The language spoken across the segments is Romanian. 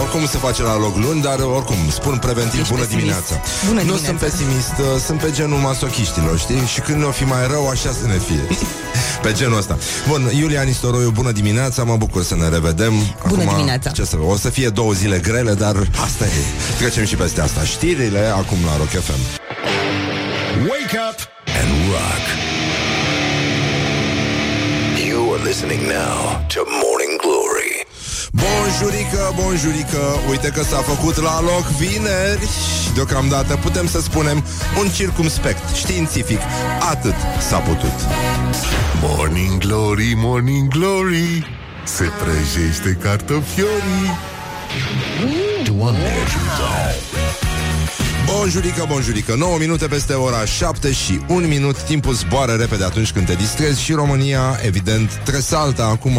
Oricum se face la loc luni, dar oricum, spun preventiv, Ești bună pesimist. dimineața. Bună nu dimineața. sunt pesimist, uh, sunt pe genul masochiștilor, știi? Și când ne-o fi mai rău, așa să ne fie. pe genul ăsta. Bun, Iulia Nistoroiu, bună dimineața, mă bucur să ne revedem. Bună dimineața. Ce să, o să fie două zile grele, dar asta e. Trecem și peste asta. Știrile acum la Rock FM. Wake up and rock. You are listening now to Morning Glory. Bonjurică, bonjurică Uite că s-a făcut la loc vineri Și deocamdată putem să spunem Un circumspect științific Atât s-a putut Morning Glory, Morning Glory Se prăjește cartofiorii Doamne ajută! Bonjurică, bonjurică. 9 minute peste ora 7 și 1 minut. Timpul zboară repede atunci când te distrezi Și România, evident, tresaltă acum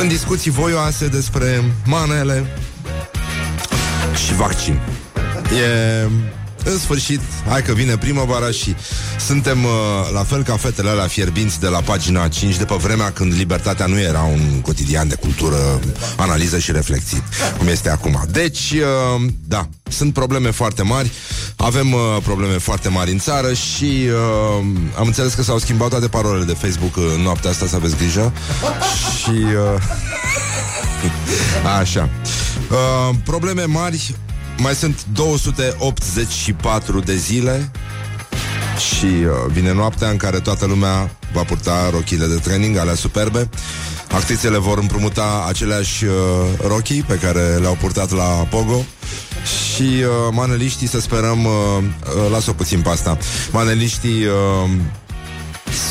În discuții voioase despre manele Și vaccin. E... În sfârșit, hai că vine primăvara și suntem uh, la fel ca fetele alea fierbinți de la pagina 5 de pe vremea când libertatea nu era un cotidian de cultură, analiză și reflexii, cum este acum. Deci, uh, da, sunt probleme foarte mari, avem uh, probleme foarte mari în țară și uh, am înțeles că s-au schimbat toate parolele de Facebook uh, în noaptea asta, să aveți grijă. și... Uh, Așa. Uh, probleme mari. Mai sunt 284 de zile și uh, vine noaptea în care toată lumea va purta rochile de training, alea superbe. Actrițele vor împrumuta aceleași uh, rochii pe care le-au purtat la Pogo și uh, maneliștii, să sperăm, uh, uh, las-o puțin pe asta, maneliștii uh,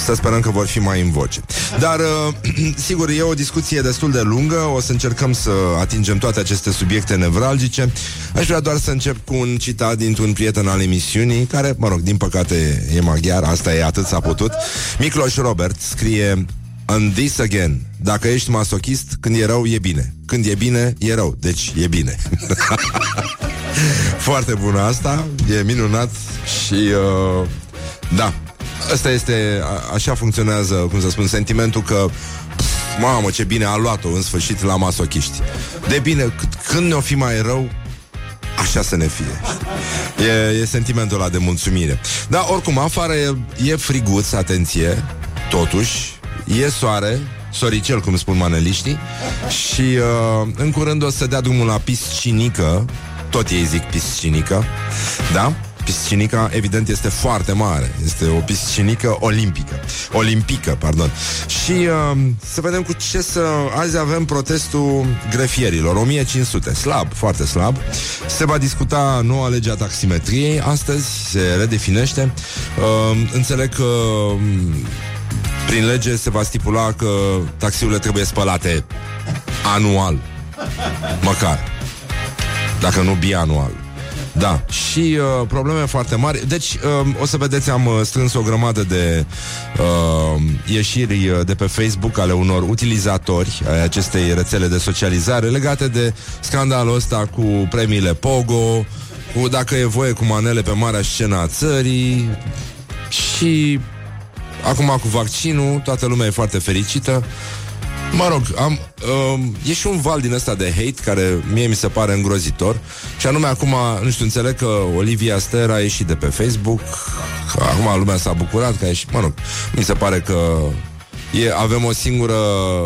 să sperăm că vor fi mai în voce. Dar, uh, sigur, e o discuție destul de lungă, o să încercăm să atingem toate aceste subiecte nevralgice. Aș vrea doar să încep cu un citat dintr-un prieten al emisiunii, care, mă rog, din păcate e maghiar, asta e atât s-a putut. Miklos Robert scrie And this again. Dacă ești masochist, când e rău, e bine. Când e bine, e rău. Deci e bine. Foarte bună asta, e minunat și uh, da, asta este, a, așa funcționează, cum să spun, sentimentul că pf, mamă, ce bine a luat-o în sfârșit la masochiști. De bine, c- când ne-o fi mai rău, așa să ne fie. E, e sentimentul ăla de mulțumire. Dar oricum, afară e, e friguț, atenție, totuși, e soare, soricel, cum spun maneliștii, și uh, în curând o să dea drumul la piscinică, tot ei zic piscinică, da? Piscinica, evident, este foarte mare. Este o piscinică olimpică. Olimpică, pardon. Și uh, să vedem cu ce să... Azi avem protestul grefierilor, 1500, slab, foarte slab. Se va discuta noua lege a taximetriei. Astăzi se redefinește. Uh, înțeleg că um, prin lege se va stipula că taxiurile trebuie spălate anual. Măcar. Dacă nu bianual. Da, și uh, probleme foarte mari. Deci, uh, o să vedeți, am uh, strâns o grămadă de uh, ieșiri uh, de pe Facebook ale unor utilizatori ai acestei rețele de socializare legate de scandalul ăsta cu premiile Pogo, cu dacă e voie cu manele pe marea scenă a țării și acum cu vaccinul, toată lumea e foarte fericită. Mă rog, am, um, e și un val din ăsta de hate care mie mi se pare îngrozitor. Și anume acum, nu știu, înțeleg că Olivia Ster a ieșit de pe Facebook. Că acum lumea s-a bucurat că a ieșit, mă rog, mi se pare că e, avem o singură,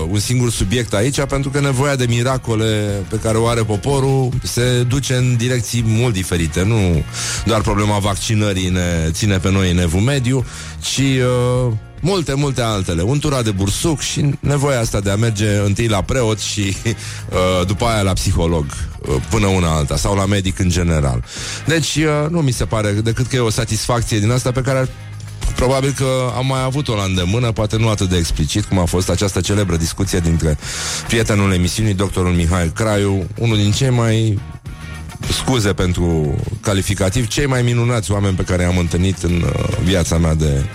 un singur subiect aici pentru că nevoia de miracole pe care o are poporul se duce în direcții mult diferite. Nu doar problema vaccinării ne ține pe noi în evul mediu, ci uh, multe, multe altele. Untura de bursuc și nevoia asta de a merge întâi la preot și uh, după aia la psiholog uh, până una alta sau la medic în general. Deci uh, nu mi se pare decât că e o satisfacție din asta pe care ar Probabil că am mai avut-o la îndemână, poate nu atât de explicit cum a fost această celebră discuție dintre prietenul emisiunii, doctorul Mihai Craiu, unul din cei mai scuze pentru calificativ, cei mai minunați oameni pe care i-am întâlnit în uh, viața mea de,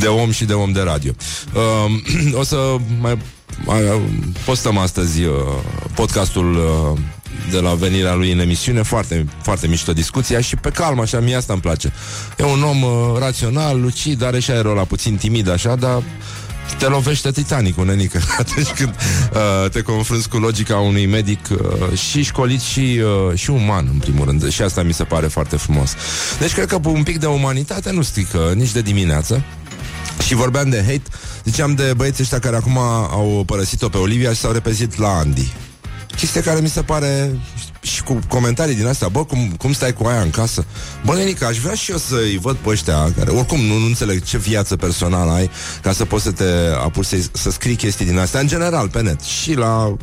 de om și de om de radio. Uh, o să mai, mai postăm astăzi uh, podcastul uh, de la venirea lui în emisiune, foarte, foarte mișto discuția și pe calm, așa, mie asta îmi place. E un om uh, rațional, lucid, are și aerul la puțin timid, așa, dar te lovește Titanicul, nenică, atunci când uh, te confrunți cu logica unui medic uh, și școlit și, uh, și uman, în primul rând. Și asta mi se pare foarte frumos. Deci cred că un pic de umanitate nu strică nici de dimineață. Și vorbeam de hate, ziceam de băieții ăștia care acum au părăsit-o pe Olivia și s-au repezit la Andy. Chestia care mi se pare și cu comentarii din astea, bă, cum, cum stai cu aia în casă? Bă, Nenica, aș vrea și eu să-i văd pe ăștia care, oricum, nu, nu înțeleg ce viață personală ai ca să poți să te apuci să, să scrii chestii din astea, în general, pe net și la,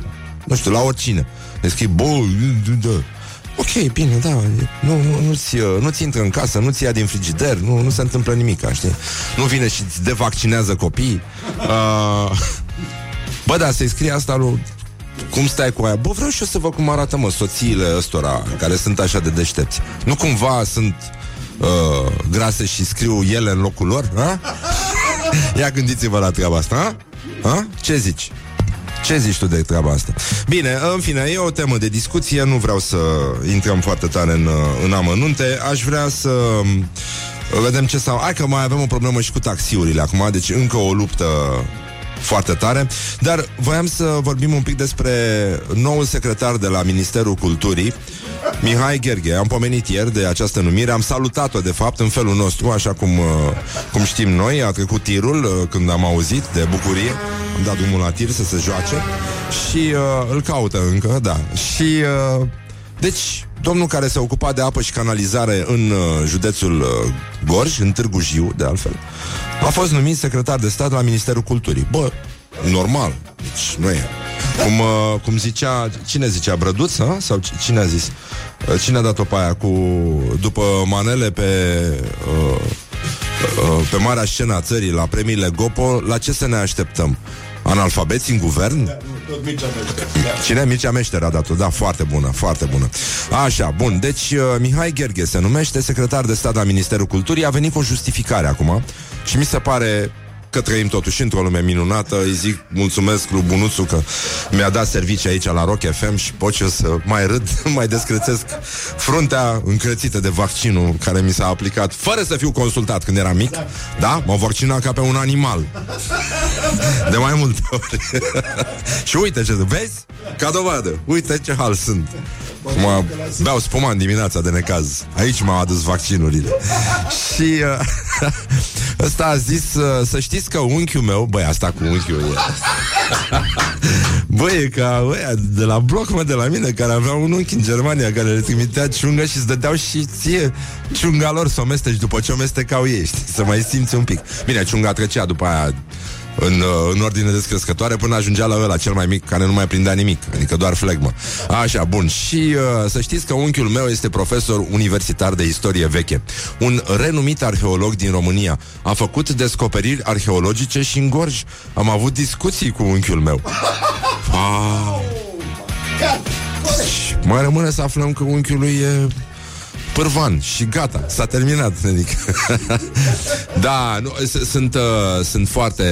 nu știu, la oricine. Le scrii, bă, da. Ok, bine, da, nu, nu, nu-ți, nu-ți intră în casă, nu-ți ia din frigider, nu, nu se întâmplă nimic, știi? Nu vine și îți devaccinează copii. Uh, bă, da, să-i scrie asta lui cum stai cu aia? Bă, vreau și eu să văd cum arată, mă, soțiile ăstora care sunt așa de deștepți. Nu cumva sunt uh, grase și scriu ele în locul lor? Ha? Ia gândiți-vă la treaba asta, ha? ha? Ce zici? Ce zici tu de treaba asta? Bine, în fine, e o temă de discuție, nu vreau să intrăm foarte tare în, în amănunte, aș vrea să um, vedem ce sau... Hai că mai avem o problemă și cu taxiurile acum, deci încă o luptă foarte tare. Dar voiam să vorbim un pic despre noul secretar de la Ministerul Culturii, Mihai Gherghe. Am pomenit ieri de această numire, am salutat-o de fapt în felul nostru, așa cum, uh, cum știm noi. A trecut tirul uh, când am auzit de bucurie. Am dat drumul la tir să se joace și uh, îl caută încă, da. Și uh, deci domnul care se ocupa de apă și canalizare în uh, județul uh, Gorj, în Târgu Jiu, de altfel, a fost numit secretar de stat la Ministerul Culturii. Bă, normal, deci nu e. Cum, uh, cum zicea, cine zicea, Brăduț, a? sau cine a zis? Uh, cine a dat-o pe aia cu, după manele pe... Uh, uh, pe marea scenă a țării, la premiile Gopo, la ce să ne așteptăm? Analfabeți în guvern? Da, nu, tot Mircea Meșter. Da. Cine? Mircea Meșter a dat-o, da, foarte bună, foarte bună. Așa, bun, deci uh, Mihai Gherghe se numește secretar de stat la Ministerul Culturii, a venit cu o justificare acum și mi se pare că trăim totuși într-o lume minunată. Îi zic mulțumesc lui Bunuțu că mi-a dat servicii aici la Rock FM și pot eu să mai râd, mai descrețesc fruntea încrețită de vaccinul care mi s-a aplicat fără să fiu consultat când eram mic. Da? M-au vaccinat ca pe un animal. De mai multe ori. și uite ce vezi? Ca dovadă. Uite ce hal sunt. Mă beau spuman dimineața de necaz. Aici m-au adus vaccinurile. și uh, ăsta a zis uh, să știți că unchiul meu, băi, asta cu unchiul e. băi, e ca băia de la bloc, mă, de la mine, care avea un unchi în Germania, care le trimitea ciungă și îți dădeau și ție ciunga lor să o mesteci după ce o mestecau ei, știi? Să mai simți un pic. Bine, ciunga trecea după aia în, uh, în ordine descrescătoare până ajungea la ăla cel mai mic care nu mai prindea nimic, adică doar flegmă. Așa, bun. Și uh, să știți că unchiul meu este profesor universitar de istorie veche, un renumit arheolog din România. A făcut descoperiri arheologice și în Gorj. Am avut discuții cu unchiul meu. Wow. Mai rămâne să aflăm că unchiul lui e pârvan și gata, s-a terminat, adică. da, nu, sunt, uh, sunt foarte...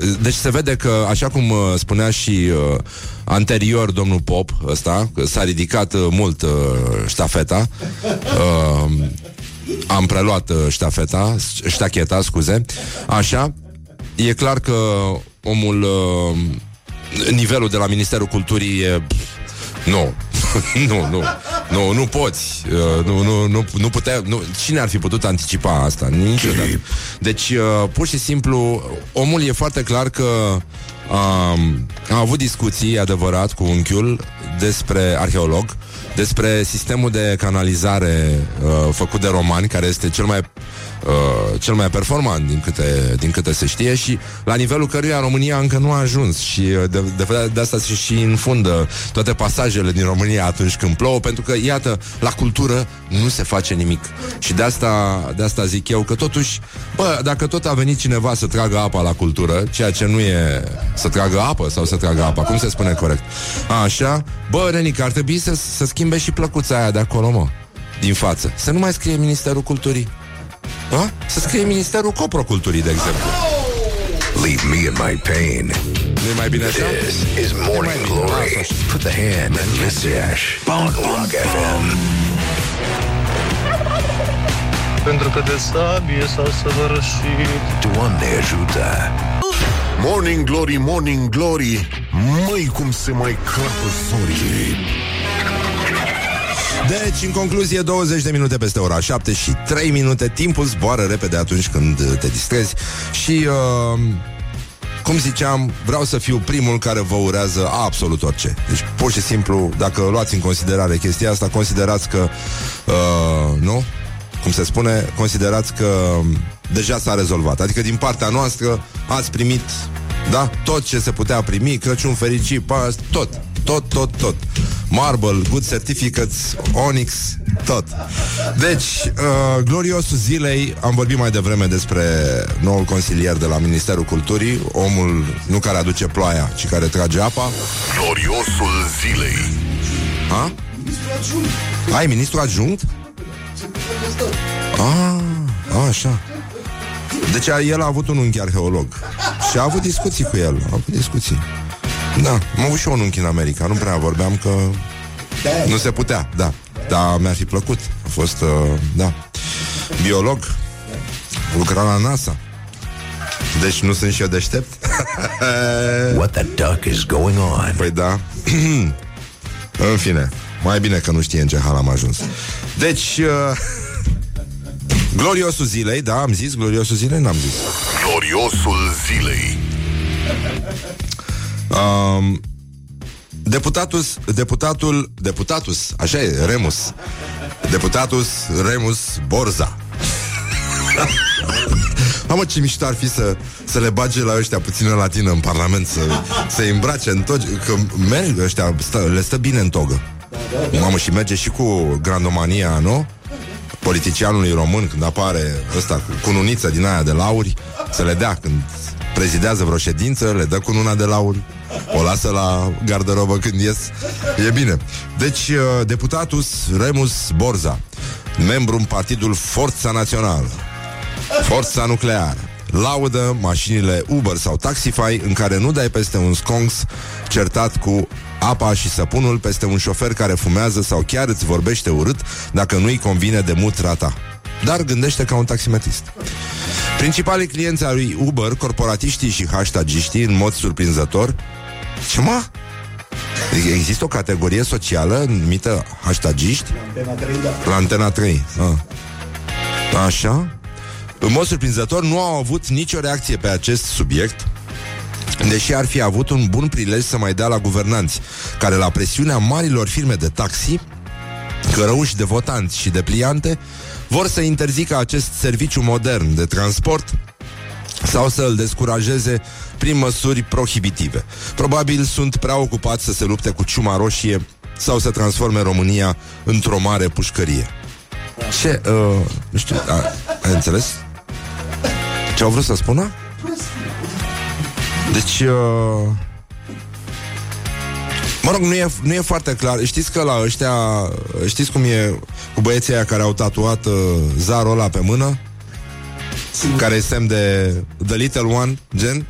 Uh, deci se vede că, așa cum uh, spunea și uh, anterior domnul Pop, ăsta, că s-a ridicat uh, mult uh, ștafeta, uh, am preluat uh, ștafeta, ștacheta, scuze, așa, e clar că omul... Uh, nivelul de la Ministerul Culturii e... Nu, nu, nu, nu, nu poți. Uh, nu, nu, nu, nu putea, nu, cine ar fi putut anticipa asta? Niciodată. Deci, uh, pur și simplu, omul e foarte clar că um, a avut discuții, adevărat, cu unchiul despre arheolog, despre sistemul de canalizare uh, făcut de romani, care este cel mai uh, cel mai performant din câte, din câte se știe și la nivelul căruia România încă nu a ajuns și uh, de, de, de asta se și înfundă toate pasajele din România atunci când plouă, pentru că, iată, la cultură nu se face nimic. Și de asta, de asta zic eu că totuși, bă, dacă tot a venit cineva să tragă apa la cultură, ceea ce nu e să tragă apă sau să tragă apa, cum se spune corect? Așa, bă, Renica, ar trebui să, să schimbe și plăcuța aia de acolo, mă din față. Să nu mai scrie Ministerul Culturii. A? Să scrie Ministerul Coproculturii, de exemplu. leave me in my pain. Nu-i mai bine așa? This is Morning Glory. Put the hand and listen. Bong Rock FM. Pentru că de sabie s-au săvârșit Doamne ajută. Morning Glory, Morning Glory Măi cum se mai crapă zorii Deci, în concluzie, 20 de minute peste ora 7 și 3 minute. Timpul zboară repede atunci când te distrezi. Și, uh, cum ziceam, vreau să fiu primul care vă urează absolut orice. Deci, pur și simplu, dacă luați în considerare chestia asta, considerați că, uh, nu? Cum se spune, considerați că deja s-a rezolvat. Adică, din partea noastră, ați primit da? Tot ce se putea primi, Crăciun fericit, pas, tot, tot, tot, tot. Marble, good certificates, Onyx, tot. Deci, uh, gloriosul zilei, am vorbit mai devreme despre noul consilier de la Ministerul Culturii, omul nu care aduce ploaia, ci care trage apa. Gloriosul zilei Ha? Ai ministru adjunct? Ah, a, așa. Deci a- el a avut un unchi arheolog Și a avut discuții cu el A avut discuții Da, am avut și eu un unchi în America Nu prea vorbeam că Nu se putea, da. Dar mi-ar fi plăcut A fost, uh, da. Biolog Lucra la NASA. Deci nu sunt și eu deștept? What the duck is going on? Păi da. În fine Mai bine că nu știe în ce hal am ajuns. Deci uh, Gloriosul zilei, da, am zis Gloriosul zilei, n-am zis. Gloriosul zilei um, Deputatus Deputatul Deputatus, așa e, Remus. Deputatus Remus Borza. Mamă, ce mișto ar fi să, să le bage la ăștia puțină latină în Parlament Să, să îmbrace în togi Că merg ăștia, stă, le stă bine în togă. Mamă, și merge și cu grandomania, nu? Politicianului român Când apare ăsta cu cununiță din aia de lauri Să le dea când prezidează vreo ședință Le dă cununa de lauri O lasă la garderobă când ies. E bine. Deci, uh, deputatus Remus Borza Membru în partidul Forța Națională Forța nucleară Laudă mașinile Uber sau Taxify În care nu dai peste un sconks Certat cu apa și săpunul Peste un șofer care fumează Sau chiar îți vorbește urât Dacă nu-i convine de mutra ta Dar gândește ca un taximetrist Principalii clienți ai lui Uber Corporatiștii și hashtagiștii În mod surprinzător Ce mă? Există o categorie socială numită hashtagiști? La Antena 3, ah. Așa În mod surprinzător nu au avut nicio reacție pe acest subiect Deși ar fi avut un bun prilej să mai dea la guvernanți Care la presiunea marilor firme de taxi Cărăuși de votanți și de pliante Vor să interzică acest serviciu modern de transport sau să îl descurajeze prin măsuri prohibitive. Probabil sunt prea ocupați să se lupte cu ciuma roșie sau să transforme România într-o mare pușcărie. Ce, uh, nu știu, a, ai înțeles? Ce au vrut să spună? Deci, uh, Mă rog, nu e, nu e foarte clar Știți că la ăștia Știți cum e cu băieții aia care au tatuat uh, Zarul ăla pe mână? Care e semn de The Little One, gen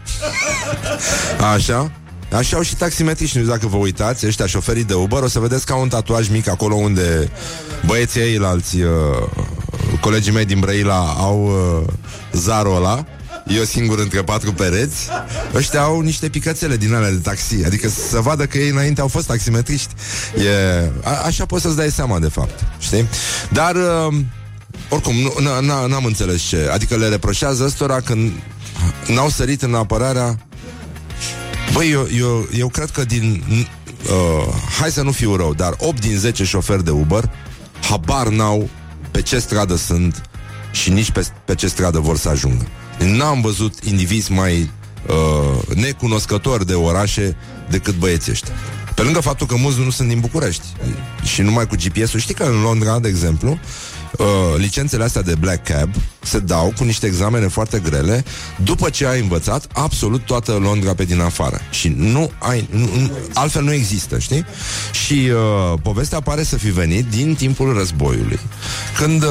Așa Așa au și taximetriști, nu știu dacă vă uitați Ăștia șoferii de Uber, o să vedeți că au un tatuaj mic Acolo unde băieții ei alți uh, Colegii mei din Brăila Au uh, zarul ăla eu singur între patru pereți Ăștia au niște picățele din alea de taxi. Adică să vadă că ei înainte au fost taximetriști. E, a, Așa poți să-ți dai seama de fapt. Știi? Dar uh, Oricum, nu, n- n- n-am înțeles ce. Adică le reproșează ăstora când N-au sărit în apărarea. Băi, eu, eu, eu cred că din uh, Hai să nu fiu rău Dar 8 din 10 șoferi de Uber Habar n-au pe ce stradă sunt Și nici pe, pe ce stradă vor să ajungă N-am văzut indivizi mai uh, necunoscători de orașe decât băieții ăștia. Pe lângă faptul că mulți nu sunt din București și numai cu GPS-ul. Știi că în Londra, de exemplu, uh, licențele astea de black cab se dau cu niște examene foarte grele după ce ai învățat absolut toată Londra pe din afară. Și nu ai, nu, nu, altfel nu există, știi? Și uh, povestea pare să fi venit din timpul războiului. Când uh,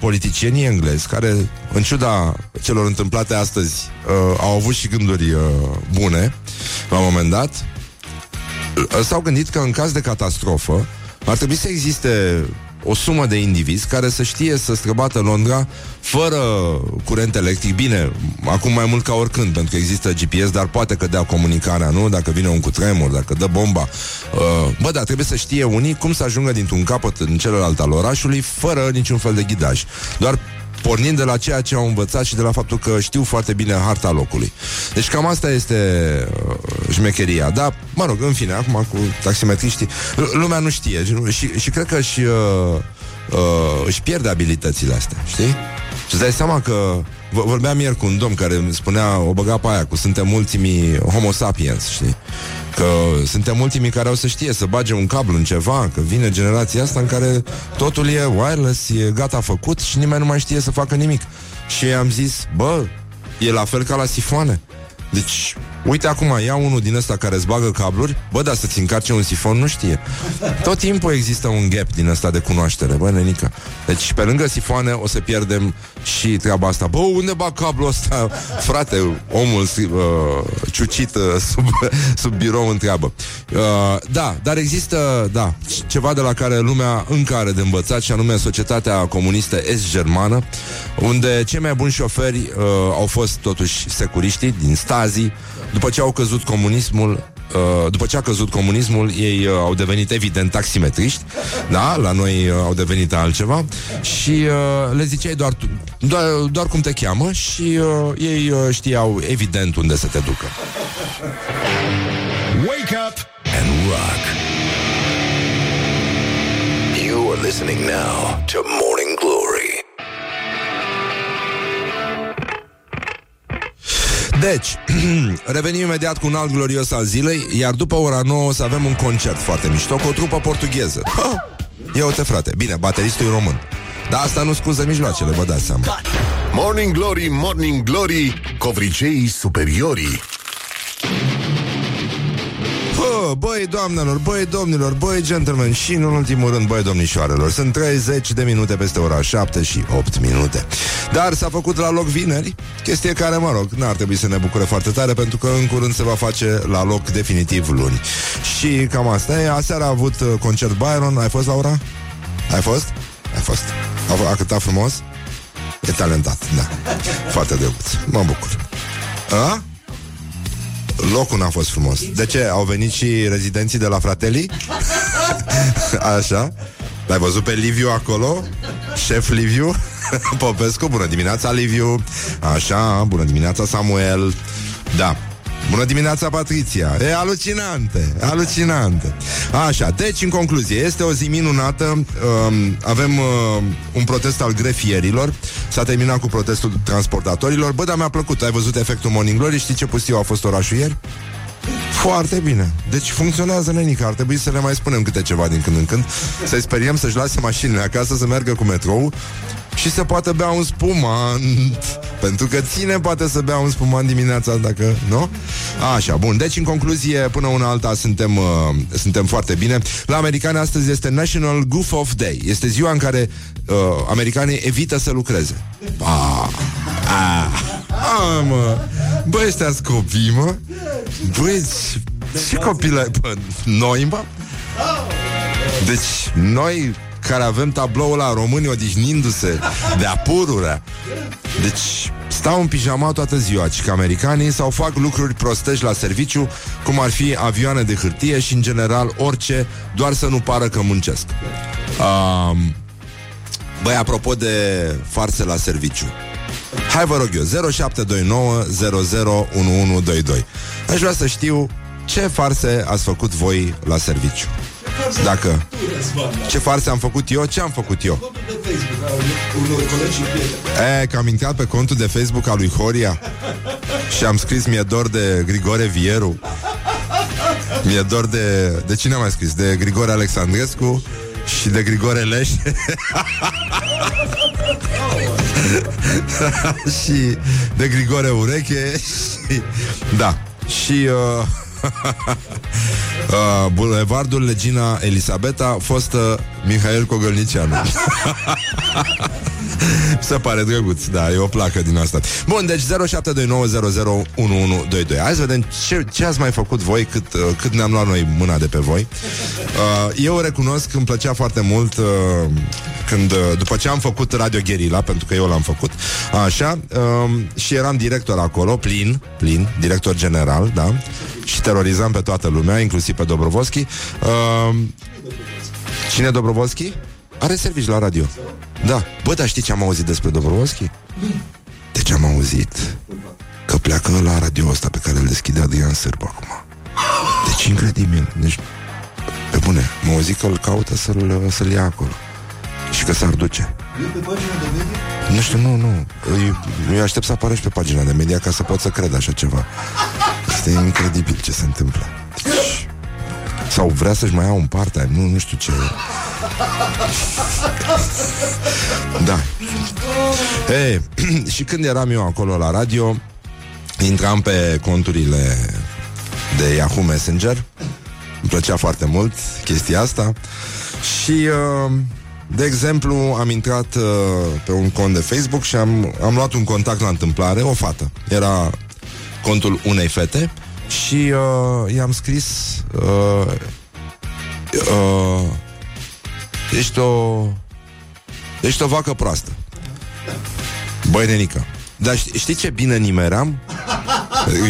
politicienii englezi, care în ciuda celor întâmplate astăzi uh, au avut și gânduri uh, bune, la un moment dat, uh, s-au gândit că în caz de catastrofă ar trebui să existe o sumă de indivizi care să știe să străbată Londra fără curent electric. Bine, acum mai mult ca oricând, pentru că există GPS, dar poate cădea comunicarea, nu? Dacă vine un cutremur, dacă dă bomba. Uh, bă, dar trebuie să știe unii cum să ajungă dintr-un capăt în celălalt al orașului fără niciun fel de ghidaj. Doar pornind de la ceea ce au învățat și de la faptul că știu foarte bine harta locului. Deci cam asta este uh, șmecheria. Da, mă rog, în fine, acum cu taximetriștii, l- lumea nu știe și, și cred că și, uh, uh, își pierde abilitățile astea, știi? Și îți dai seama că vorbeam ieri cu un domn care îmi spunea, o băga pe aia, cu suntem ultimii homo sapiens, știi? Că suntem ultimii care au să știe să bage un cablu în ceva, că vine generația asta în care totul e wireless, e gata făcut și nimeni nu mai știe să facă nimic. Și am zis, bă, e la fel ca la sifoane. Deci, uite acum, ia unul din ăsta care îți bagă cabluri, bă, dar să-ți încarce un sifon nu știe. Tot timpul există un gap din ăsta de cunoaștere, bă, nenică. Deci, pe lângă sifoane, o să pierdem și treaba asta. Bă, unde bag cablul ăsta? Frate, omul uh, ciucit uh, sub, sub birou întreabă. Uh, da, dar există, da, ceva de la care lumea încă are de învățat și anume societatea comunistă est-germană, unde cei mai buni șoferi uh, au fost totuși securiștii din Stasi, după ce au căzut comunismul, Uh, după ce a căzut comunismul, ei uh, au devenit evident taximetriști, da, la noi uh, au devenit altceva și uh, le ziceai doar, tu, doar, doar cum te cheamă și uh, ei uh, știau evident unde să te ducă. Wake up and rock. You are listening now to Morning Deci, revenim imediat cu un alt glorios al zilei, iar după ora 9 o să avem un concert foarte mișto cu o trupă portugheză. Ha! Ia uite, frate. Bine, bateristul e român. Dar asta nu scuză mijloacele, vă dați seama. Morning Glory, Morning Glory, covriceii superiorii. Bă, băi doamnelor, băi domnilor, băi gentlemen și în ultimul rând, băi domnișoarelor Sunt 30 de minute peste ora 7 și 8 minute Dar s-a făcut la loc vineri Chestie care, mă rog, n-ar trebui să ne bucure foarte tare Pentru că în curând se va face la loc definitiv luni Și cam asta e Aseară a avut uh, concert Byron Ai fost, Laura? Ai fost? Ai fost A, a cântat frumos? E talentat, da Foarte drăguț, mă bucur A? Locul n-a fost frumos. De ce? Au venit și rezidenții de la Fratelli? Așa. L-ai văzut pe Liviu acolo? Șef Liviu? Popescu, bună dimineața Liviu Așa, bună dimineața Samuel Da, Bună dimineața, Patriția! E alucinante, alucinante. Așa, deci, în concluzie, este o zi minunată. Um, avem uh, un protest al grefierilor. S-a terminat cu protestul transportatorilor. Bă, dar mi-a plăcut. Ai văzut efectul Morning Glory? Știi ce pustiu a fost orașul ieri? Foarte bine. Deci funcționează, nenică. Ar trebui să le mai spunem câte ceva din când în când. Să-i speriem să-și lase mașinile acasă, să meargă cu metrou și să poată bea un spumant. Pentru că ține poate să bea un spumant dimineața, dacă nu? Așa, bun. Deci, în concluzie, până una alta suntem, uh, suntem foarte bine. La americani astăzi este National Goof Off Day. Este ziua în care uh, americanii evită să lucreze. Ah, ah, ah, mă. Băi, ăștia copii, mă. Băi, ce copii ai? Bă, noi, mă? Deci, noi care avem tabloul la români odihnindu-se de apururea. Deci, stau în pijama toată ziua, ci că americanii sau fac lucruri prostești la serviciu, cum ar fi avioane de hârtie și, în general, orice, doar să nu pară că muncesc. Um, băi, apropo de farse la serviciu, Hai vă rog eu, 0729 001122 Aș vrea să știu ce farse ați făcut voi la serviciu. Dacă... Ce farse am făcut eu? Ce am făcut eu? E, că am intrat pe contul de Facebook al lui Horia Și am scris Mi-e dor de Grigore Vieru Mi-e dor de... De cine am mai scris? De Grigore Alexandrescu și de Grigore Leș și de Grigore Ureche și, da și uh, uh, Bulevardul Legina Elisabeta Fostă Mihail Cogălnicianu Se pare drăguț, da, e o placă din asta Bun, deci 0729001122 Hai să vedem ce, ce ați mai făcut voi Cât, uh, cât ne-am luat noi mâna de pe voi uh, Eu recunosc că îmi plăcea foarte mult uh, Când, uh, după ce am făcut Radio Guerilla Pentru că eu l-am făcut Așa, uh, și eram director acolo Plin, plin, director general, da Și terorizam pe toată lumea Inclusiv pe Dobrovolski uh, Cine Dobrovolski? Are servici la radio. Da. Bă, dar știi ce am auzit despre Dobrovolski? Deci am auzit că pleacă la radio ăsta pe care îl deschide Adrian Sârbu acum. Deci incredibil. Deci, pe bune, mă auzit că îl caută să-l, să-l ia acolo. Și că s-ar duce. Nu știu, nu, nu. Eu, eu aștept să apară și pe pagina de media ca să pot să cred așa ceva. Este incredibil ce se întâmplă. Deci, sau vrea să-și mai ia un part nu, nu știu ce. Da. Hey, și când eram eu acolo la radio, intram pe conturile de Yahoo Messenger. Îmi plăcea foarte mult chestia asta. Și, uh, de exemplu, am intrat uh, pe un cont de Facebook și am, am luat un contact la întâmplare, o fată. Era contul unei fete și uh, i-am scris uh, uh, Ești o Ești o vacă proastă. Băi, nenică. Dar știi, știi ce bine nimeram?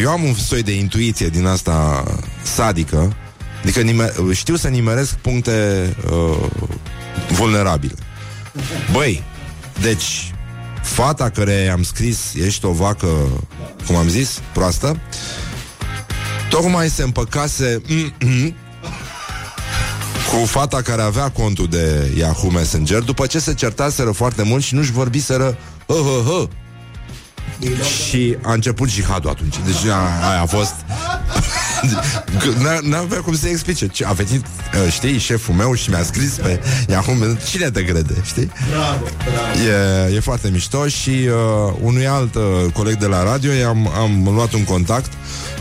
Eu am un soi de intuiție din asta sadică. Adică nimer, știu să nimeresc puncte uh, vulnerabile. Băi, deci Fata care i-am scris Ești o vacă, cum am zis, proastă Tocmai se împăcase cu fata care avea contul de Yahoo Messenger după ce se certaseră foarte mult și nu-și vorbiseră hă, hă, hă. Și a început jihadul atunci. Deci aia a fost N-avea cum să explice A venit, uh, știi, șeful meu și mi-a scris pe Yahoo Cine te crede, știi? Bravo, bravo. E, e foarte mișto Și uh, unui alt uh, coleg de la radio am, am luat un contact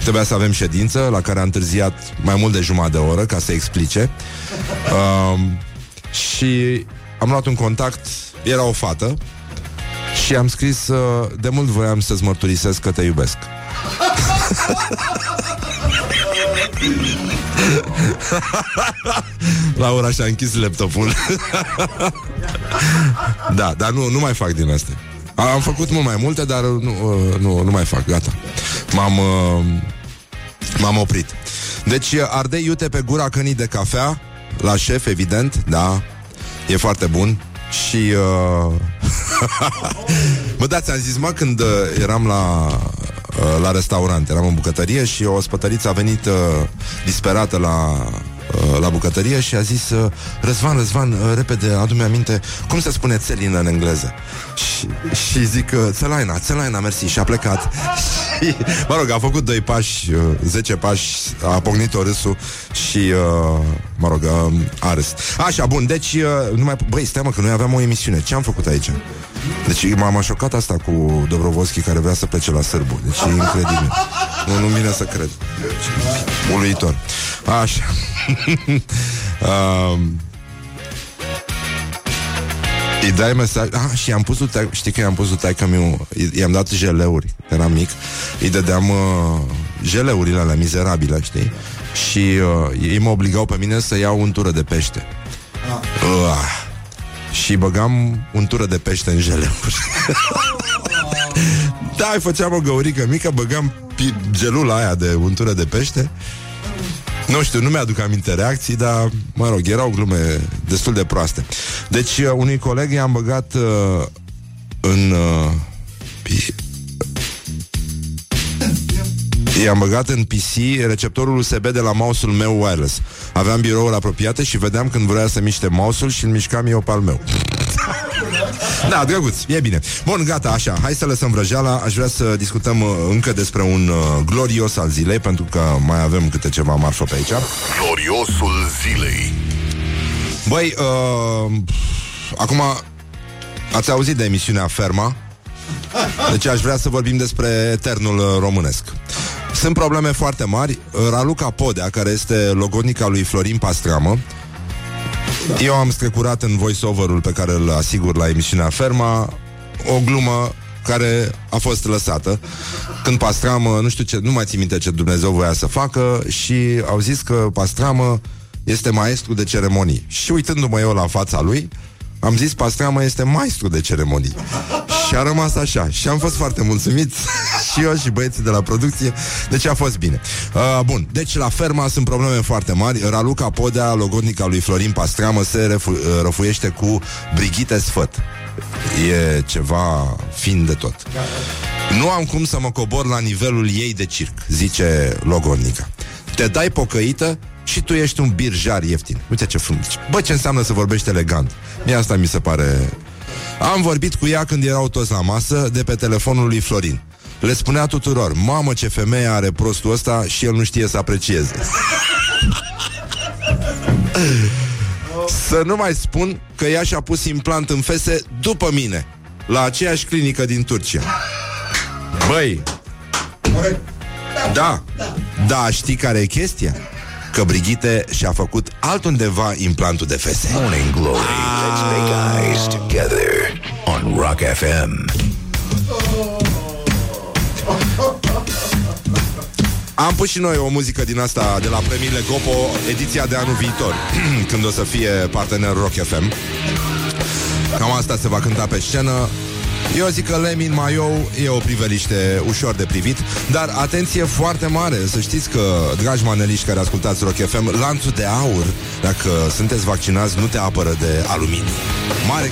Trebuia să avem ședință La care a întârziat mai mult de jumătate de oră Ca să explice uh, Și am luat un contact Era o fată și am scris uh, De mult voiam să-ți mărturisesc că te iubesc Laura și-a închis laptopul. Da, dar nu, nu mai fac din astea. Am făcut mult mai multe, dar nu, uh, nu, nu mai fac, gata. M-am uh, M-am oprit. Deci ardei iute pe gura cănii de cafea La șef, evident, da E foarte bun. Și uh... Mă dați, am zis, mă, când uh, eram la uh, la restaurant. Eram în bucătărie și o spătăriță a venit uh, disperată la, uh, la bucătărie și a zis uh, Răzvan, Răzvan, uh, repede, adu-mi aminte cum se spune țelină în engleză. Și, și zic, uh, țelaina, țelaina, mersi, și a plecat. și, mă rog, a făcut doi pași, uh, zece pași, a pocnit-o râsul și, uh, mă rog, uh, a râs. Așa, bun, deci, uh, numai, băi, stai mă, că noi aveam o emisiune. Ce am făcut aici? Deci m-am șocat asta cu Dobrovolski care vrea să plece la Sârbu. Deci e incredibil. Nu, nu vine să cred. Deci, uluitor. Așa. um, îi dai mesaj ah, Și i-am pus lui Știi că i-am pus lui taică miu I-am dat jeleuri Eram mic Îi dădeam uh, jeleurile alea mizerabile Știi Și uh, ei mă obligau pe mine să iau untură de pește ah. uh, și băgam untură de pește în jeleuri. da, făceam o găurică mică, băgam gelula aia de untură de pește. Nu știu, nu mi-aduc aminte reacții, dar, mă rog, erau glume destul de proaste. Deci, uh, unui coleg i-am băgat uh, în... Uh, I-am băgat în PC receptorul USB de la mouse-ul meu wireless. Aveam biroul apropiate și vedeam când vrea să miște mouse-ul și îl mișcam eu pe al meu. Da, drăguț, e bine. Bun, gata, așa, hai să lăsăm vrăjeala. Aș vrea să discutăm uh, încă despre un uh, glorios al zilei, pentru că mai avem câte ceva marfă pe aici. Gloriosul zilei. Băi, uh, acum ați auzit de emisiunea Ferma? Deci aș vrea să vorbim despre eternul uh, românesc. Sunt probleme foarte mari. Raluca Podea, care este logonica lui Florin Pastramă, eu am strecurat în voice-over-ul pe care îl asigur la emisiunea Ferma o glumă care a fost lăsată când Pastramă, nu știu ce, nu mai țin minte ce Dumnezeu voia să facă și au zis că Pastramă este maestru de ceremonii. Și uitându-mă eu la fața lui, am zis Pastramă este maestru de ceremonii. Și a rămas așa. Și am fost foarte mulțumit și eu și băieții de la producție. Deci a fost bine. Uh, bun, deci la ferma sunt probleme foarte mari. Raluca Podea, logodnica lui Florin Pastramă, se refu- uh, răfuiește cu Brigitte Sfăt. E ceva fin de tot. Nu am cum să mă cobor la nivelul ei de circ, zice logodnica. Te dai pocăită și tu ești un birjar ieftin. Uite ce frumos. Bă, ce înseamnă să vorbești elegant? Mie asta mi se pare... Am vorbit cu ea când erau toți la masă de pe telefonul lui Florin. Le spunea tuturor, mamă ce femeie are prostul ăsta și el nu știe să aprecieze. să nu mai spun că ea și-a pus implant în fese după mine, la aceeași clinică din Turcia. Băi, da, da, știi care e chestia? Că Brigitte și-a făcut altundeva implantul de fese. Morning Glory. Let's make eyes together on Rock FM. Am pus și noi o muzică din asta de la premiile Gopo, ediția de anul viitor, când o să fie partener Rock FM. Cam asta se va cânta pe scenă. Eu zic că Lemin Maiou e o priveliște ușor de privit, dar atenție foarte mare, să știți că, dragi maneliști care ascultați Rock FM, lanțul de aur, dacă sunteți vaccinați, nu te apără de aluminiu. Mare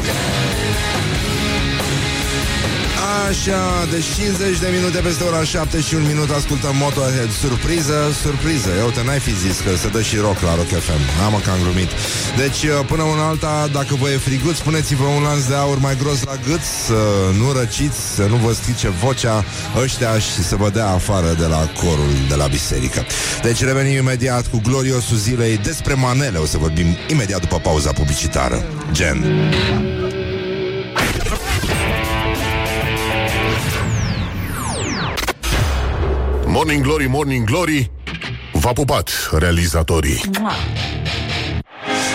Așa, de 50 de minute peste ora 7 și un minut ascultăm Motorhead. Surpriză, surpriză. Eu te n-ai fi zis că se dă și rock la Rock FM Am că am glumit. Deci uh, până una alta, dacă vă e frigut Spuneți-vă un lanț de aur mai gros la gât Să nu răciți, să nu vă strice vocea ăștia Și să vă dea afară de la corul de la biserică. Deci revenim imediat cu gloriosul zilei. Despre manele o să vorbim imediat după pauza publicitară. Gen Morning Glory, Morning Glory V-a pupat realizatorii.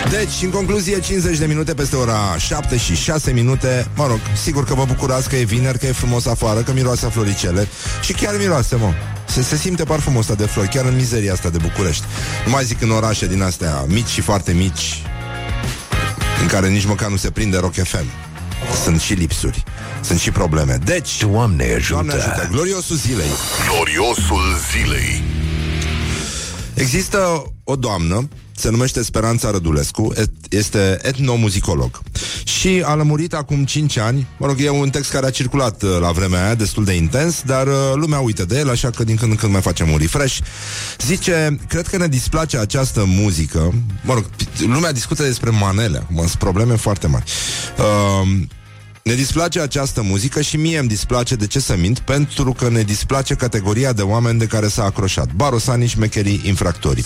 Deci, în concluzie, 50 de minute peste ora 7 și 6 minute. Mă rog, sigur că vă bucurați că e vineri, că e frumos afară, că miroase a floricele Și chiar miroase, mă. Se, se simte parfumul ăsta de flori, chiar în mizeria asta de București. Nu mai zic în orașe din astea mici și foarte mici În care nici măcar nu se prinde Rock FM Sunt și lipsuri, sunt și probleme. Deci, Doamne ajută. Doamne ajută, gloriosul zilei. Gloriosul zilei. Există o doamnă, se numește Speranța Rădulescu, et- este etnomuzicolog. Și a lămurit acum 5 ani, mă rog, e un text care a circulat uh, la vremea aia destul de intens, dar uh, lumea uită de el, așa că din când în când mai facem un refresh. Zice, cred că ne displace această muzică, mă rog, lumea discută despre manele, acum sunt probleme foarte mari. Uh, ne displace această muzică și mie îmi displace, de ce să mint, pentru că ne displace categoria de oameni de care s-a acroșat. Barosanii, șmecherii, infractorii.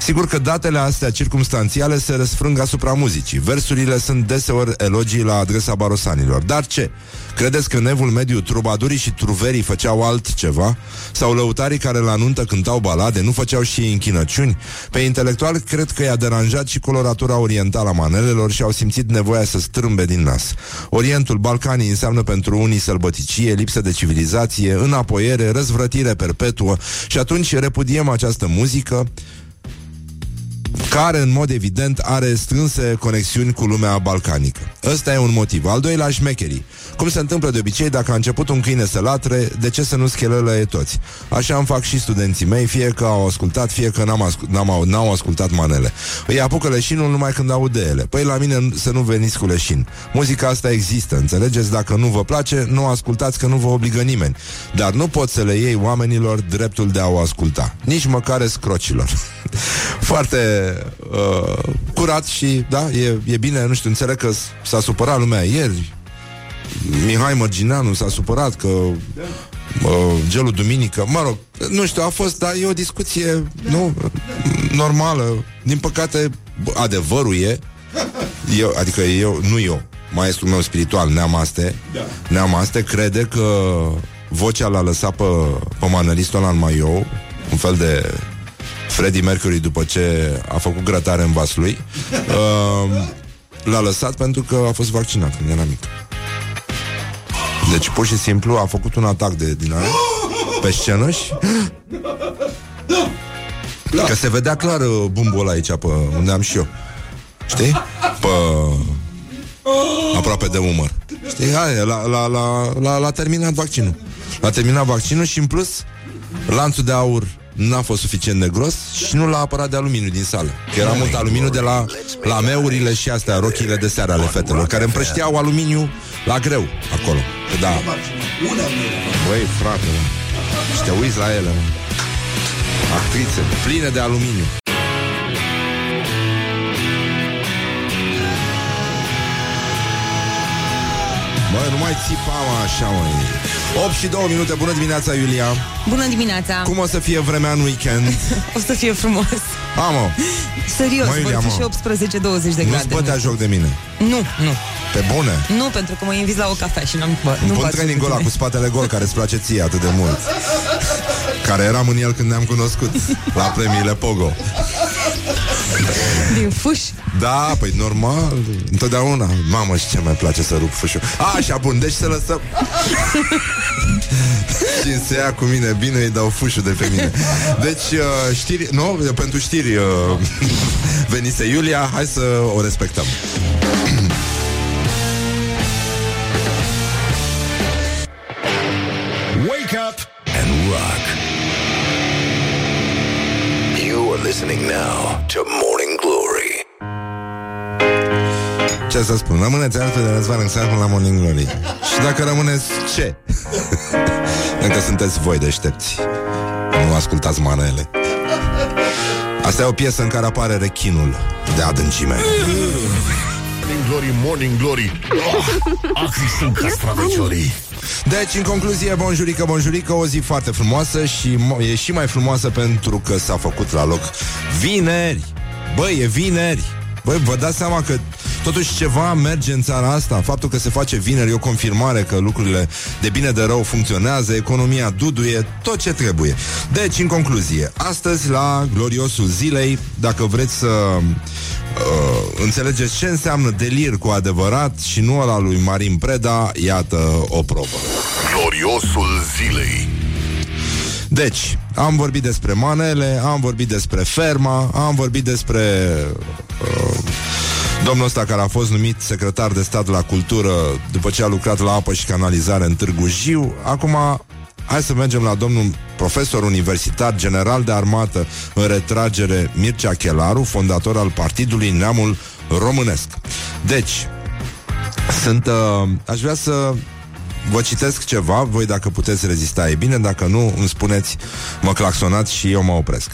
Sigur că datele astea circumstanțiale se răsfrâng asupra muzicii. Versurile sunt deseori elogii la adresa barosanilor. Dar ce? Credeți că în evul mediu trubadurii și truverii făceau altceva? Sau lăutarii care la nuntă cântau balade nu făceau și ei închinăciuni? Pe intelectual cred că i-a deranjat și coloratura orientală a manelelor și au simțit nevoia să strâmbe din nas. Orientul Balcanii înseamnă pentru unii sălbăticie, lipsă de civilizație, înapoiere, răzvrătire perpetuă și atunci repudiem această muzică care, în mod evident, are strânse conexiuni cu lumea balcanică. Ăsta e un motiv. Al doilea, șmecherii. Cum se întâmplă de obicei, dacă a început un câine să latre, de ce să nu schelălăie toți? Așa îmi fac și studenții mei, fie că au ascultat, fie că n-am ascult, n-am, n-au ascultat manele. Îi apucă leșinul numai când aud de ele. Păi la mine să nu veniți cu leșin. Muzica asta există, înțelegeți? Dacă nu vă place, nu ascultați că nu vă obligă nimeni. Dar nu pot să le iei oamenilor dreptul de a o asculta. Nici măcar scrocilor. Foarte uh, curat și, da, e, e bine, nu știu, înțeleg că s-a supărat lumea ieri. Mihai Mărgineanu s-a supărat că uh, gelul duminică, mă rog, nu știu, a fost, dar e o discuție, nu, normală. Din păcate, adevărul e eu, adică eu, nu eu, maestrul meu spiritual, Neamaste, da. Neamaste crede că vocea l-a lăsat pe, pe manăristul ăla în Maio, un fel de Freddie Mercury după ce a făcut grătare în vas lui. Uh, l-a lăsat pentru că a fost vaccinat când era mic. Deci pur și simplu a făcut un atac de din aia pe scenă și Că se vedea clar uh, bumbul ăla aici pe unde am și eu. Știi? Pe aproape de umăr. Știi? Hai, la, la, la, la, la terminat vaccinul. L-a terminat vaccinul și în plus lanțul de aur n-a fost suficient de gros și nu l-a apărat de aluminiu din sală. Că era mult aluminiu de la lameurile și astea, rochile de seară ale fetelor, care împrășteau aluminiu la greu acolo. Că da. Băi, frate, mă. Și te uiți la ele, mă. Actrițe, pline de aluminiu. Bă, nu mai țipa, mă, așa, mă 8 și 2 minute, bună dimineața, Iulia. Bună dimineața. Cum o să fie vremea în weekend? o să fie frumos. Amă Serios, mă, Iulia, vor fi și 18-20 de grade. Nu-ți bătea joc de mine? Nu, nu. Pe bune? Nu, pentru că mă invit la o cafea și n-am bă, nu Pun training ăla cu spatele gol Care îți place ție atât de mult. Care eram în el când ne-am cunoscut La premiile Pogo. Din fuș? Da, păi normal. Întotdeauna. Mamă, și ce mai place să rup fușul. A, așa, bun, deci să lăsăm Și se ia cu mine Bine îi dau fușul de pe mine. Deci, uh, știri, nu, pentru știri uh, Venise Iulia Hai să o respectăm. Wake up and rock. You are listening now to Morning ce să spun, rămâneți alături de Răzvan Înțeleg la Morning Glory. Și dacă rămâneți, ce? Încă sunteți voi deștepți. Nu ascultați manele Asta e o piesă în care apare rechinul de adâncime. Morning Glory, Morning Glory. Oh, sunt castraveciorii deci, în concluzie, bonjurică, bonjurică, o zi foarte frumoasă și e și mai frumoasă pentru că s-a făcut la loc vineri. Băi, e vineri. Băi, vă dați seama că Totuși ceva merge în țara asta. Faptul că se face vineri e o confirmare Că lucrurile de bine de rău funcționează Economia duduie, tot ce trebuie. Deci, în concluzie Astăzi la gloriosul zilei Dacă vreți să uh, Înțelegeți ce înseamnă delir cu adevărat Și nu ăla lui Marin Preda Iată o probă. Gloriosul zilei. Deci, am vorbit despre manele, am vorbit despre ferma, am vorbit despre uh, Domnul ăsta care a fost numit secretar de stat la cultură după ce a lucrat la apă și canalizare în Târgu Jiu, acum hai să mergem la domnul profesor universitar general de armată în retragere Mircea Chelaru, fondator al Partidului Neamul Românesc. Deci, sunt, uh, aș vrea să vă citesc ceva, voi dacă puteți rezista e bine, dacă nu, îmi spuneți, mă claxonați și eu mă opresc.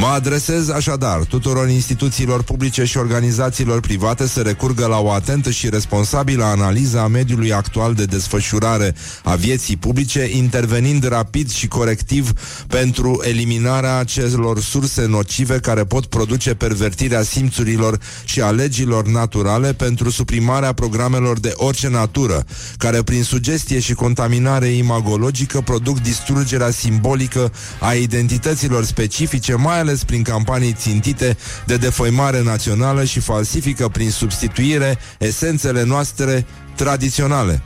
Mă adresez așadar tuturor instituțiilor publice și organizațiilor private să recurgă la o atentă și responsabilă analiză a mediului actual de desfășurare a vieții publice, intervenind rapid și corectiv pentru eliminarea acelor surse nocive care pot produce pervertirea simțurilor și a legilor naturale pentru suprimarea programelor de orice natură, care prin sugestie și contaminare imagologică produc distrugerea simbolică a identităților specifice, mai ales ales prin campanii țintite de defăimare națională și falsifică prin substituire esențele noastre tradiționale.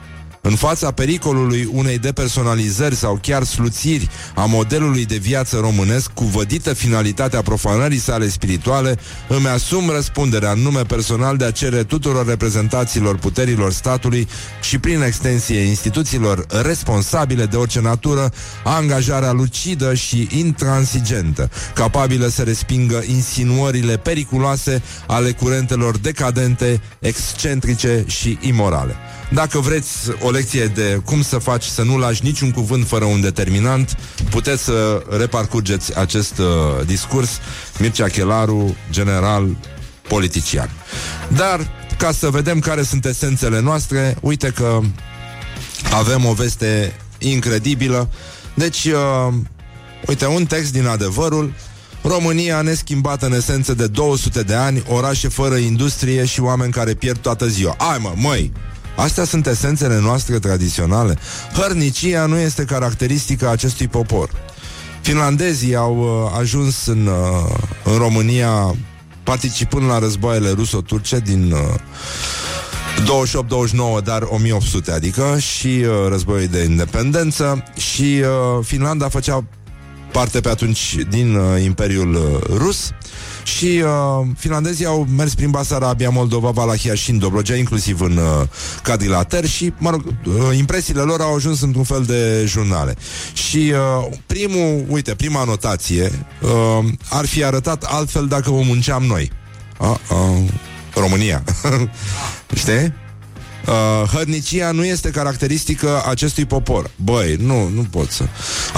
În fața pericolului unei depersonalizări sau chiar sluțiri a modelului de viață românesc cu vădită finalitatea profanării sale spirituale, îmi asum răspunderea în nume personal de a cere tuturor reprezentațiilor puterilor statului și prin extensie instituțiilor responsabile de orice natură angajarea lucidă și intransigentă, capabilă să respingă insinuările periculoase ale curentelor decadente, excentrice și imorale. Dacă vreți o lecție de cum să faci să nu lași niciun cuvânt fără un determinant, puteți să reparcurgeți acest uh, discurs. Mircea Chelaru, general politician. Dar, ca să vedem care sunt esențele noastre, uite că avem o veste incredibilă. Deci, uh, uite, un text din adevărul România neschimbată în esență de 200 de ani, orașe fără industrie și oameni care pierd toată ziua. Ai mă, măi! Astea sunt esențele noastre tradiționale. Hărnicia nu este caracteristica acestui popor. Finlandezii au uh, ajuns în, uh, în România participând la războaiele ruso-turce din uh, 28-29, dar 1800, adică și uh, războiul de independență și uh, Finlanda făcea parte pe atunci din uh, Imperiul uh, Rus și uh, finlandezii au mers prin Basarabia, Moldova, Valahia și în Dobrogea, inclusiv în uh, Cadilater și, mă rog, uh, impresiile lor au ajuns într-un fel de jurnale. Și uh, primul, uite, prima anotație uh, ar fi arătat altfel dacă o munceam noi. Uh, uh, România. Știi? Uh, hărnicia nu este caracteristică acestui popor. Băi, nu, nu pot să...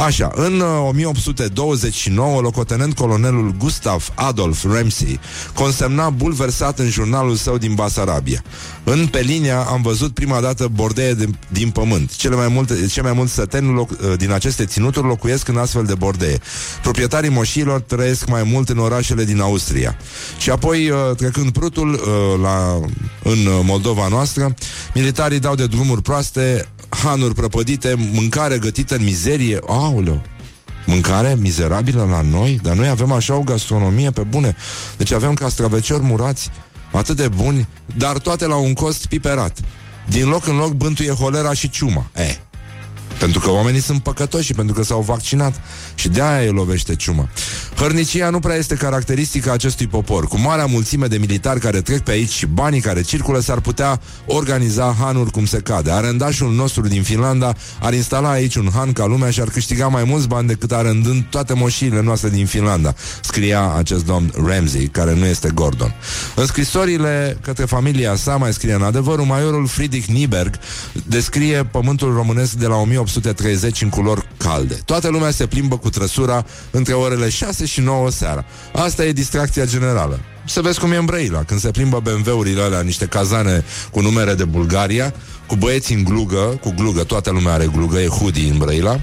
Așa, în uh, 1829, locotenent colonelul Gustav Adolf Ramsey consemna bulversat în jurnalul său din Basarabia. În Pelinia am văzut prima dată bordee de, din pământ. Cele mai multe, cele mai mulți săteni loc, uh, din aceste ținuturi locuiesc în astfel de bordee. Proprietarii moșilor trăiesc mai mult în orașele din Austria. Și apoi, uh, trecând prutul uh, la, în Moldova noastră, Militarii dau de drumuri proaste, hanuri prăpădite, mâncare gătită în mizerie. Aoleu! Mâncare mizerabilă la noi, dar noi avem așa o gastronomie pe bune. Deci avem castraveciori murați, atât de buni, dar toate la un cost piperat. Din loc în loc bântuie holera și ciuma. Eh, pentru că oamenii sunt păcătoși și pentru că s-au vaccinat. Și de aia îi lovește ciuma Hărnicia nu prea este caracteristica acestui popor. Cu marea mulțime de militari care trec pe aici Și banii care circulă S-ar putea organiza hanuri cum se cade. Arendașul nostru din Finlanda Ar instala aici un han ca lumea Și ar câștiga mai mulți bani decât arendând Toate moșiile noastre din Finlanda Scria acest domn Ramsey Care nu este Gordon. În scrisorile către familia sa Mai scrie în adevăr Maiorul Friedrich Nieberg Descrie pământul românesc de la 1800 1830 în culori calde. Toată lumea se plimbă cu trăsura între orele 6 și 9 seara. Asta e distracția generală. Să vezi cum e în Brăila, când se plimbă BMW-urile alea, niște cazane cu numere de Bulgaria, cu băieți în glugă, cu glugă, toată lumea are glugă, e hoodie în Brăila,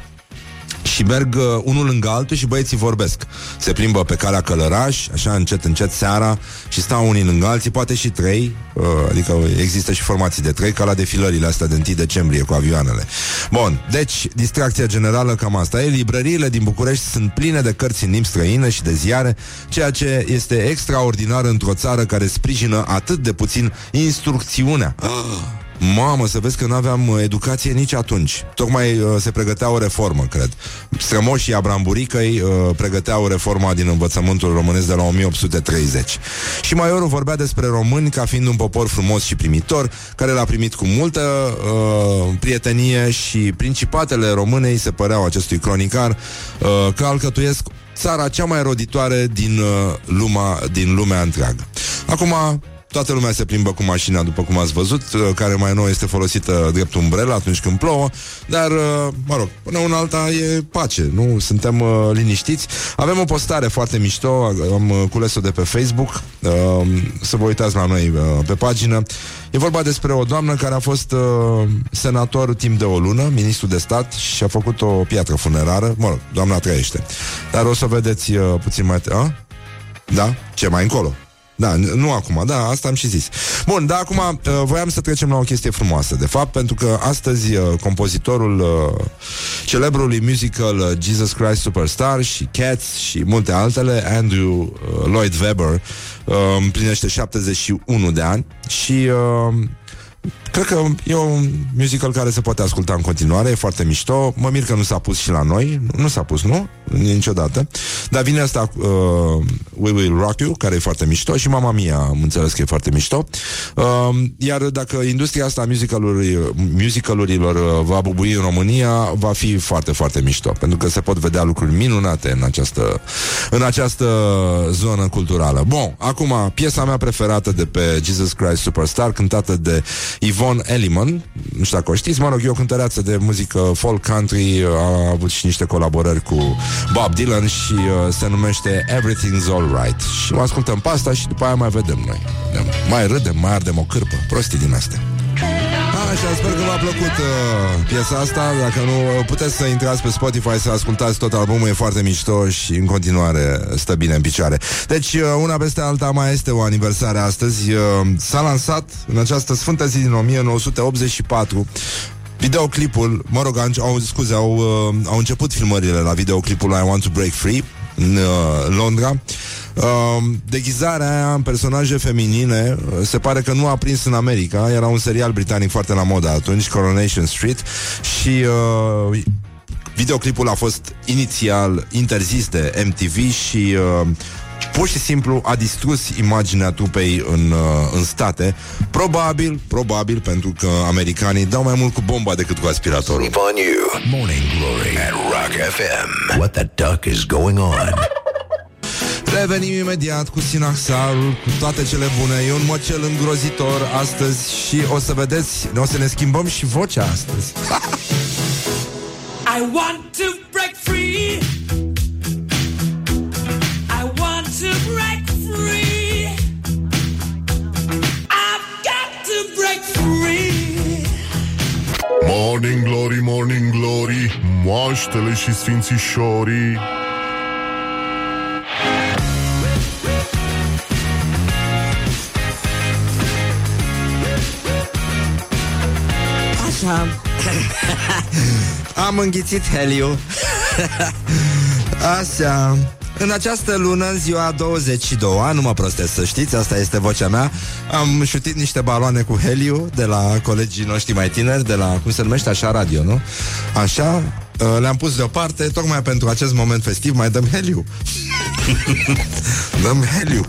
și merg uh, unul lângă altul și băieții vorbesc. Se plimbă pe calea Călăraș, așa încet, încet seara și stau unii lângă alții, poate și trei, uh, adică există și formații de trei, ca la defilările astea de 1 decembrie cu avioanele. Bun, deci, distracția generală cam asta e. Librăriile din București sunt pline de cărți în limbi străine și de ziare, ceea ce este extraordinar într-o țară care sprijină atât de puțin instrucțiunea. Ah Mamă, să vezi că nu aveam uh, educație nici atunci. Tocmai uh, se pregătea o reformă, cred. Strămoșii Abramburicăi uh, pregăteau reforma din învățământul românesc de la 1830. Și Maiorul vorbea despre români ca fiind un popor frumos și primitor, care l-a primit cu multă uh, prietenie și principatele românei se păreau acestui cronicar uh, că alcătuiesc țara cea mai roditoare din, uh, lumea, din lumea întreagă. Acum, Toată lumea se plimbă cu mașina, după cum ați văzut, uh, care mai nou este folosită drept umbrelă atunci când plouă, dar, uh, mă rog, până una alta e pace, nu? Suntem uh, liniștiți. Avem o postare foarte mișto, am cules-o de pe Facebook, să vă uitați la noi pe pagină. E vorba despre o doamnă care a fost senator timp de o lună, ministru de stat și a făcut o piatră funerară. Mă rog, doamna trăiește. Dar o să vedeți puțin mai... A? Da? Ce mai încolo? Da, nu acum, da, asta am și zis. Bun, dar acum uh, voiam să trecem la o chestie frumoasă, de fapt, pentru că astăzi uh, compozitorul uh, celebrului musical Jesus Christ Superstar și Cats și multe altele, Andrew Lloyd Webber, împlinește 71 de ani și Cred că e un musical care se poate asculta în continuare, e foarte mișto. Mă mir că nu s-a pus și la noi. Nu s-a pus, nu? Niciodată. Dar vine asta uh, We Will Rock You, care e foarte mișto și Mama Mia, am înțeles că e foarte mișto. Uh, iar dacă industria asta a musicalurilor uh, va bubui în România, va fi foarte, foarte mișto. Pentru că se pot vedea lucruri minunate în această, în această zonă culturală. Bun, acum, piesa mea preferată de pe Jesus Christ Superstar, cântată de Yvonne Elliman, nu știu dacă o știți, mă rog, e o cântăreață de muzică folk country, a avut și niște colaborări cu Bob Dylan și uh, se numește Everything's Alright. Și o ascultăm pe asta și după aia mai vedem noi. Mai râdem, mai ardem o cârpă, prostii din astea. Așa, sper că v-a plăcut uh, piesa asta. Dacă nu, uh, puteți să intrați pe Spotify Să ascultați tot albumul, e foarte mișto Și în continuare stă bine în picioare. Deci, uh, una peste alta mai este o aniversare astăzi. Uh, S-a lansat în această sfântă zi din 1984 Videoclipul, mă rog, au, scuze, au, uh, au început filmările la videoclipul I Want to Break Free în uh, Londra. Uh, deghizarea aia în personaje feminine uh, se pare că nu a prins în America. Era un serial britanic foarte la modă atunci, Coronation Street, și uh, videoclipul a fost inițial interzis de MTV și uh, pur și simplu a distrus imaginea trupei în, uh, în state. Probabil, probabil pentru că americanii dau mai mult cu bomba decât cu aspiratorul. Sleep on you. Morning Glory at Rock FM. What the duck is going on? Revenim imediat cu Sinaxarul, cu toate cele bune. E un măcel îngrozitor astăzi și o să vedeți, o să ne schimbăm și vocea astăzi. I want to Morning Glory, Morning Glory Moaștele și sfințișorii. Așa. Am înghițit heliu. Așa în această lună, în ziua 22 Nu mă prostesc să știți, asta este vocea mea Am șutit niște baloane cu heliu De la colegii noștri mai tineri De la, cum se numește așa, radio, nu? Așa, uh, le-am pus deoparte Tocmai pentru acest moment festiv Mai dăm heliu Dăm heliu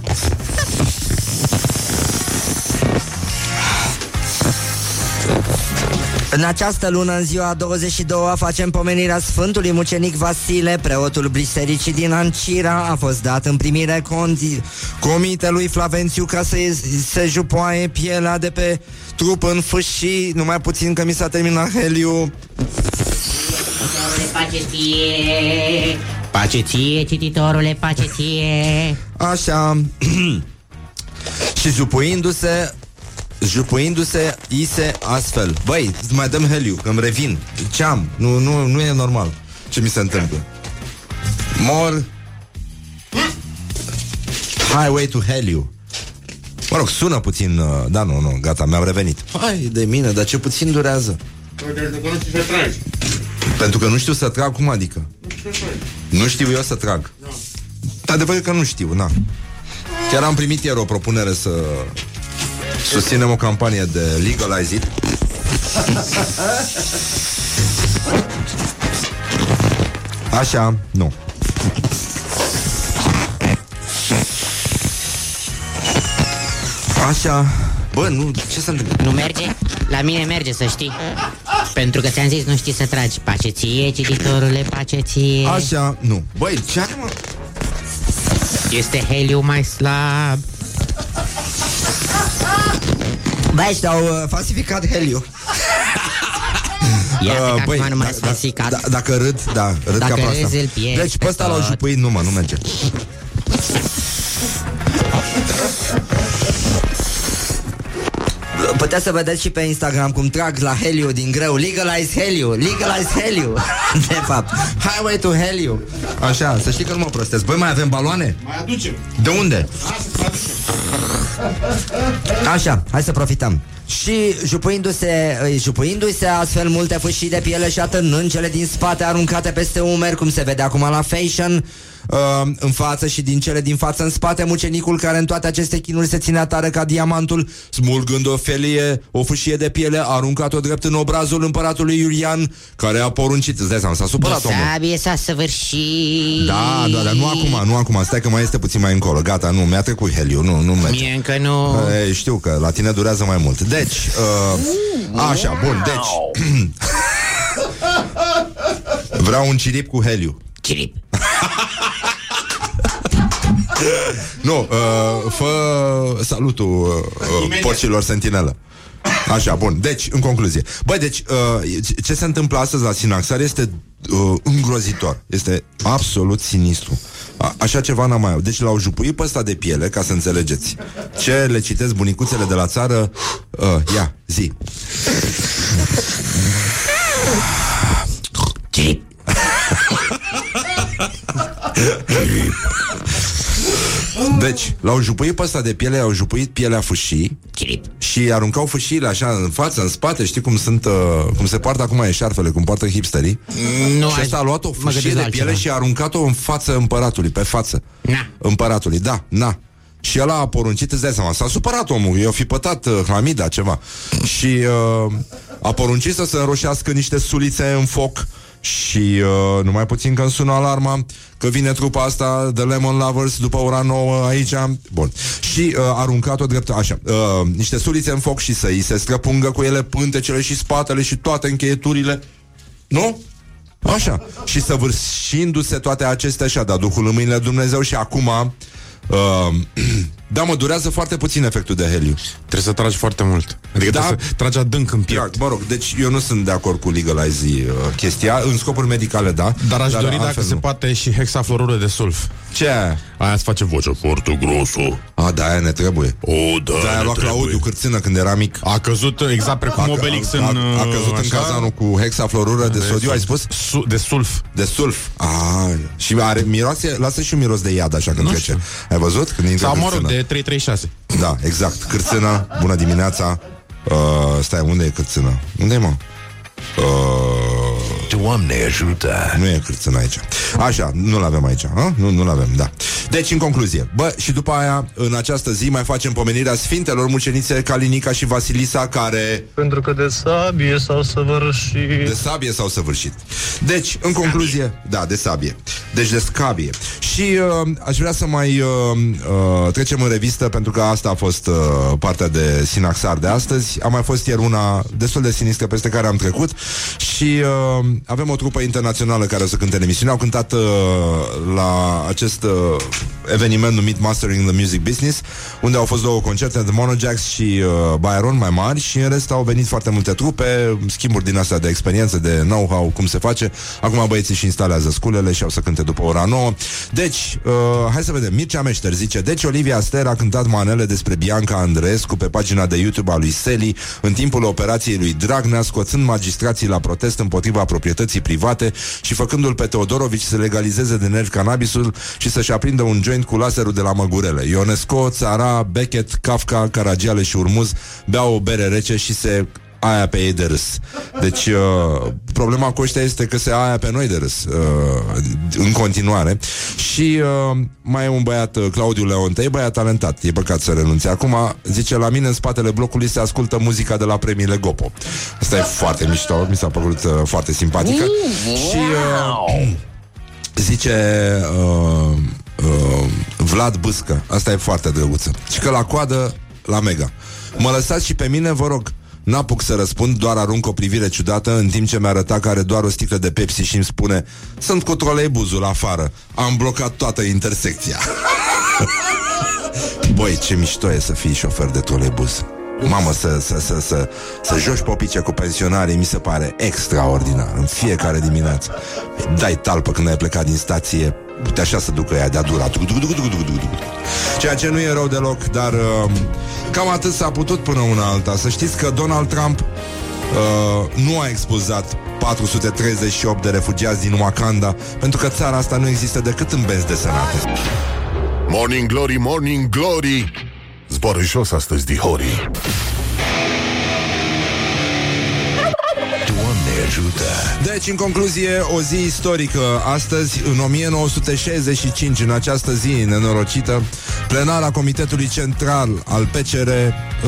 În această lună, în ziua 22 facem pomenirea Sfântului Mucenic Vasile, preotul bisericii din Ancira, a fost dat în primire condi- comitelui Flavențiu ca să se jupoaie pielea de pe trup în fâșii, numai puțin că mi s-a terminat heliu. Pace ție, pace ție, cititorule, pace ție. Așa. și jupuindu-se jupuindu-se ise astfel. Băi, mai dăm heliu, că îmi revin. Ce am? Nu, nu, nu e normal ce mi se întâmplă. Mor Highway to Heliu. Mă rog, sună puțin, uh, da, nu, nu, gata, mi-am revenit. Hai de mine, dar ce puțin durează. Pentru că nu știu să trag, cum adică? Nu știu eu să trag. Da. Adevărul că nu știu, na. Chiar am primit ieri o propunere să Susținem o campanie de Legalize It Așa, nu. Așa. Bă, nu, ce să Nu merge? La mine merge, să știi. Pentru că ți-am zis, nu știi să tragi. Pace ție, cititorule, pace ție. Așa, nu. Băi, ce are, mă? Este heliu mai slab Băi, ăștia au uh, falsificat heliu. Iată uh, băi, nu mai da, da, da, Dacă râd, da, râd dacă ca proasta Deci pe ăsta l-au jupuit, nu mă, nu merge Puteți să vedeți și pe Instagram cum trag la heliu din greu. Legalize heliu, legalize heliu. De fapt, highway to heliu. Așa, să știi că nu mă prostesc. Băi, mai avem baloane? Mai aducem. De unde? Așa, hai să profităm. Și jupuindu-se, jupuindu-se astfel multe fâșii de piele și atârnând cele din spate aruncate peste umeri, cum se vede acum la fashion, uh, în față și din cele din față în spate, mucenicul care în toate aceste chinuri se ținea tare ca diamantul, smulgând o felie, o fâșie de piele, a aruncat-o drept în obrazul împăratului Iulian, care a poruncit, îți dai seama, s-a supărat omul. Sabie s-a săvârșit. Da, da, dar nu acum, nu acum, stai că mai este puțin mai încolo. Gata, nu, mi-a trecut heliu, nu, nu merge. Mie încă nu. E, știu că la tine durează mai mult. Deci, uh, așa, bun, deci. Vreau un cirip cu heliu. Cirip. nu, uh, fă salutul uh, porcilor sentinelă. Așa, bun. Deci, în concluzie. Băi, deci, uh, ce se întâmplă astăzi la Sinaxar este uh, îngrozitor. Este absolut sinistru. A, așa ceva n-am mai avut. Deci l-au jupuit pe ăsta de piele, ca să înțelegeți. Ce le citesc bunicuțele de la țară? Uh, ia, zi. Deci, l-au jupuit pe ăsta de piele, au jupuit pielea fâșii și aruncau fâșiile așa în față, în spate, știi cum sunt, uh, cum se poartă acum eșarfele, cum poartă hipsterii. Nu, și ăsta a luat o mă fâșie gândesc de la piele altceva. și a aruncat-o în față împăratului, pe față. Na. Împăratului, da, na. Și el a poruncit, îți dai seama, s-a supărat omul, i-a fi pătat uh, hlamida, ceva. Și uh, a poruncit să se înroșească niște sulițe în foc și uh, numai puțin când sună alarma că vine trupa asta de Lemon Lovers după ora 9 aici. Bun. Și uh, a aruncat-o drept așa. Uh, niște sulițe în foc și să îi se străpungă cu ele pântecele și spatele și toate încheieturile. Nu? Așa. Și săvârșindu-se toate acestea și a dat Duhul în mâinile lui Dumnezeu și acum uh, da, mă, durează foarte puțin efectul de heliu. Trebuie să tragi foarte mult. Adică Da. trebuie să tragi adânc în piept. Exact, mă rog, deci eu nu sunt de acord cu legalize uh, chestia, în scopuri medicale, da. Dar aș dori dacă altfel se nu. poate și hexaflorură de sulf. Ce? Aia îți face voce foarte grosă. A, da, aia ne trebuie. O, da, Da, aia a ne luat trebuie. Claudiu cârțână când era mic. A căzut exact precum Obelix a, în... a, a căzut în așa, cazanul cu hexaflorură de, de sodiu, ai sulf. spus? Su- de sulf. De sulf. A, și are miroase, lasă și un miros de iad așa când Nu trece. știu. Ai văzut? Când intră Sau, mă cârțână. rog, de 336. Da, exact. Cârțână, bună dimineața. Uh, stai, unde e cârțână? Unde e, mă? Uh, Doamne ajută! nu e cârțână aici. Așa, nu-l avem aici. A? Nu, nu-l avem, da. Deci, în concluzie, bă, și după aia, în această zi, mai facem pomenirea Sfintelor Mucenițe Calinica și Vasilisa, care Pentru că de sabie s-au săvârșit de sabie s-au săvârșit. Deci, în concluzie, da, de sabie. Deci de scabie. Și uh, aș vrea să mai uh, uh, trecem în revistă, pentru că asta a fost uh, partea de Sinaxar de astăzi. A mai fost ieri una destul de sinistră peste care am trecut și uh, avem o trupă internațională care o să cânte în emisiune. Au cântat uh, la acest uh, eveniment numit Mastering the Music Business, unde au fost două concerte de Monojax și uh, Byron mai mari și în rest au venit foarte multe trupe, schimburi din astea de experiență, de know-how, cum se face. Acum băieții și instalează sculele și au să cânte după ora 9. Deci, uh, hai să vedem. Mircea Meșter zice, deci Olivia Ster a cântat manele despre Bianca Andreescu pe pagina de YouTube a lui Seli în timpul operației lui Dragnea, scoțând magistrații la protest împotriva proprietății private și făcându-l pe Teodorovici să legalizeze de nervi cannabisul și să-și aprindă un joint cu laserul de la Măgurele. Ionesco, Țara, Beckett, Kafka, Caragiale și Urmuz beau o bere rece și se aia pe ei de râs. Deci, uh, problema cu ăștia este că se aia pe noi de râs uh, în continuare. Și uh, mai e un băiat, uh, Claudiu Leontei, băiat talentat, e păcat să renunțe. Acum, zice, la mine în spatele blocului se ascultă muzica de la premiile Gopo. Asta e foarte mișto, mi s-a părut uh, foarte simpatică. Și uh, zice uh, uh, Vlad Bâscă, asta e foarte drăguță. Și că la coadă, la Mega. Mă lăsați și pe mine, vă rog. N-apuc să răspund, doar arunc o privire ciudată În timp ce mi-a arătat că are doar o sticlă de Pepsi Și îmi spune Sunt cu troleibuzul afară. Am blocat toată intersecția. Băi, ce mișto e să fii șofer de troleibuz. Mamă, să, să, să, să, să joci popice cu pensionarii Mi se pare extraordinar. În fiecare dimineață. Dai talpă când ai plecat din stație Uite așa să ducă ea de-a dura. Tuc, tuc, tuc, tuc, tuc, tuc, tuc. Ceea ce nu e rău deloc Dar uh, cam atât s-a putut până una alta. Să știți că Donald Trump uh, Nu a expulzat 438 de refugiați din Wakanda Pentru că țara asta nu există decât în benzi desenate Morning Glory, Morning Glory. Zboară jos astăzi, dihorii ajută! Deci, în concluzie, o zi istorică. Astăzi, în 1965, în această zi nenorocită, plenara Comitetului Central al PCR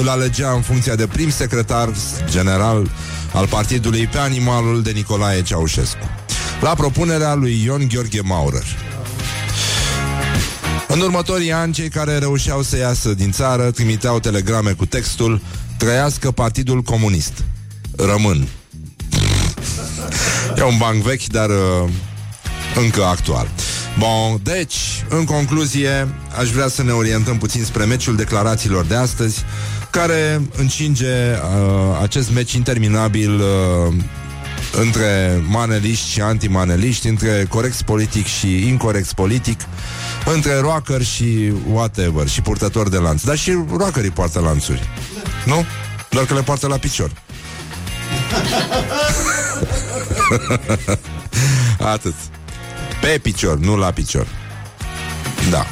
îl alegea în funcția de prim secretar general al partidului pe animalul de Nicolae Ceaușescu. La propunerea lui Ion Gheorghe Maurer. În următorii ani, cei care reușeau să iasă din țară trimiteau telegrame cu textul Trăiască Partidul Comunist. Rămân. E un banc vechi, dar uh, încă actual. Bun, deci, în concluzie, aș vrea să ne orientăm puțin spre meciul declarațiilor de astăzi, care încinge uh, acest meci interminabil uh, între maneliști și antimaneliști, între corex politic și incorrect politic, între rocker și whatever, și purtători de lanț. Dar și rockerii poartă lanțuri. Nu? Doar că le poartă la picior. Atât. Pe picior, nu la picior. Da.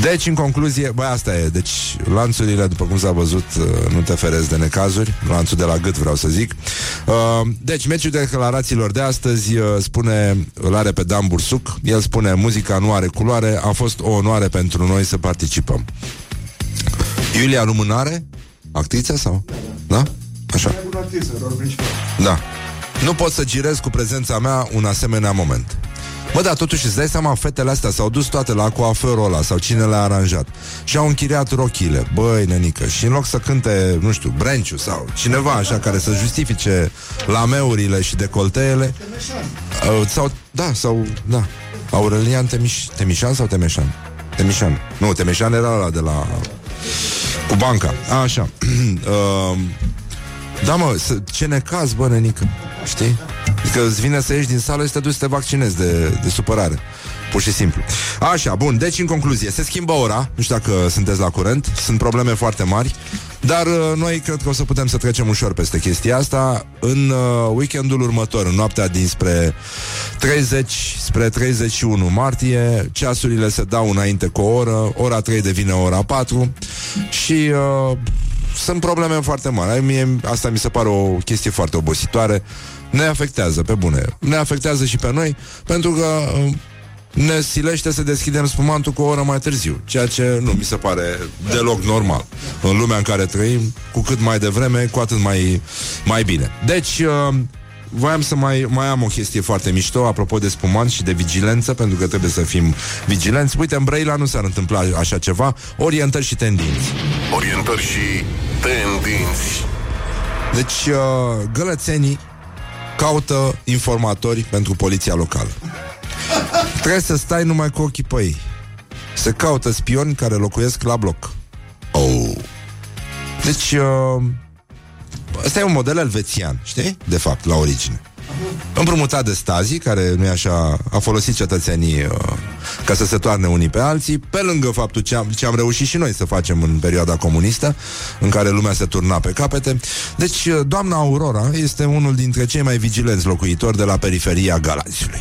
Deci, în concluzie, băi, asta e. Deci, lanțurile, după cum s-a văzut, uh, nu te ferezi de necazuri. Lanțul de la gât, vreau să zic. Uh, Deci, meciul declarațiilor de astăzi uh, spune, îl are pe Dan Bursuc. El spune, muzica nu are culoare, a fost o onoare pentru noi să participăm. Iulia Lumânare? Actrița sau? Da? Așa. Da. Nu pot să girez cu prezența mea un asemenea moment. Bă, dar totuși îți dai seama, fetele astea s-au dus toate la coaferul ăla sau cine le-a aranjat și au închiriat rochile, băi, nenică, și în loc să cânte, nu știu, Brenciu sau cineva așa care să justifice lameurile și decolteele, uh, sau, da, sau, da, Aurelian Temiș, Temișan sau Temeșan? Temișan. Nu, Temeșan era ăla de la... cu banca. A, așa. uh, da, mă, să- ce necaz, bă, nenică, știi? Că îți vine să ieși din sală și te duci să te vaccinezi de, de supărare. Pur și simplu. Așa, bun, deci în concluzie, se schimbă ora, nu știu dacă sunteți la curent, sunt probleme foarte mari, dar uh, noi cred că o să putem să trecem ușor peste chestia asta în uh, weekendul următor, în noaptea dinspre 30 spre 31 martie, ceasurile se dau înainte cu o oră, ora 3 devine ora 4 și uh, sunt probleme foarte mari. Mie, asta mi se pare o chestie foarte obositoare. Ne afectează, pe bune. Ne afectează și pe noi, pentru că uh, ne silește să deschidem spumantul cu o oră mai târziu, ceea ce nu mi se pare deloc normal. În lumea în care trăim, cu cât mai devreme, cu atât mai, mai bine. Deci, uh, voiam să mai, mai am o chestie foarte mișto apropo de spumant și de vigilență, pentru că trebuie să fim vigilenți. Uite, în Brăila nu s-ar întâmpla așa ceva. Orientări și tendinți. Orientări și tendinți. Deci, uh, gălățenii caută informatori pentru poliția locală. Trebuie să stai numai cu ochii pe ei. Se caută spioni care locuiesc la bloc. Oh. Deci, uh, ăsta e un model elvețian, știi? De fapt, la origine. Împrumutat de Stasi, care nu e așa, a folosit cetățenii uh, ca să se toarne unii pe alții, pe lângă faptul ce am, ce am reușit și noi să facem în perioada comunistă, în care lumea se turna pe capete. Deci, uh, doamna Aurora este unul dintre cei mai vigilenți locuitori de la periferia Galațiului.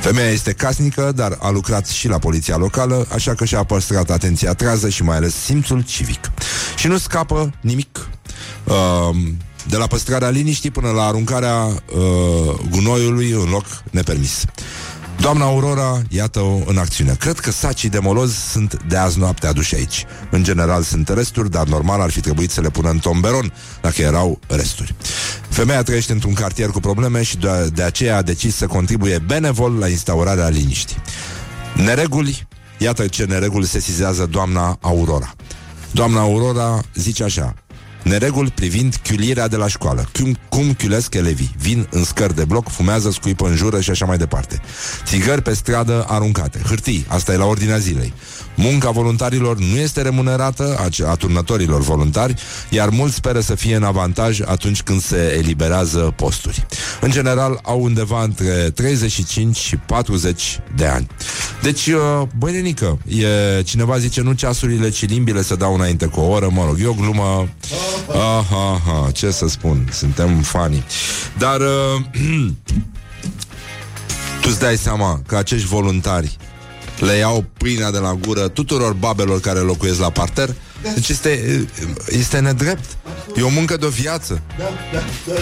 Femeia este casnică, dar a lucrat și la poliția locală, așa că și-a păstrat atenția trează și mai ales simțul civic. Și nu scapă nimic. Uh, de la păstrarea liniștii până la aruncarea uh, gunoiului în loc nepermis. Doamna Aurora, iată-o în acțiune. Cred că sacii de moloz sunt de azi noapte aduși aici. În general sunt resturi, dar normal ar fi trebuit să le pună în tomberon, dacă erau resturi. Femeia trăiește într-un cartier cu probleme și de, de aceea a decis să contribuie benevol la instaurarea liniștii. Nereguli, iată ce nereguli sesizează doamna Aurora. Doamna Aurora zice așa Nereguli privind chiulirea de la școală. Cum, cum chiulesc elevii. Vin în scări de bloc, fumează, scuipă în jură și așa mai departe. Țigări pe stradă aruncate. Hârtii, asta e la ordinea zilei Munca voluntarilor nu este remunerată A, a turnătorilor voluntari Iar mulți speră să fie în avantaj Atunci când se eliberează posturi. În general au undeva între 35 și 40 de ani. Deci, uh, băi nenică e, Cineva zice nu ceasurile, ci limbile Se dau înainte cu o oră, mă rog, e o glumă. Aha, aha, ce să spun Suntem fani. Dar uh, Tu-ți dai seama că acești voluntari Le iau pâinea de la gură Tuturor babelor care locuiesc la parter Deci este, este nedrept. E o muncă de o viață.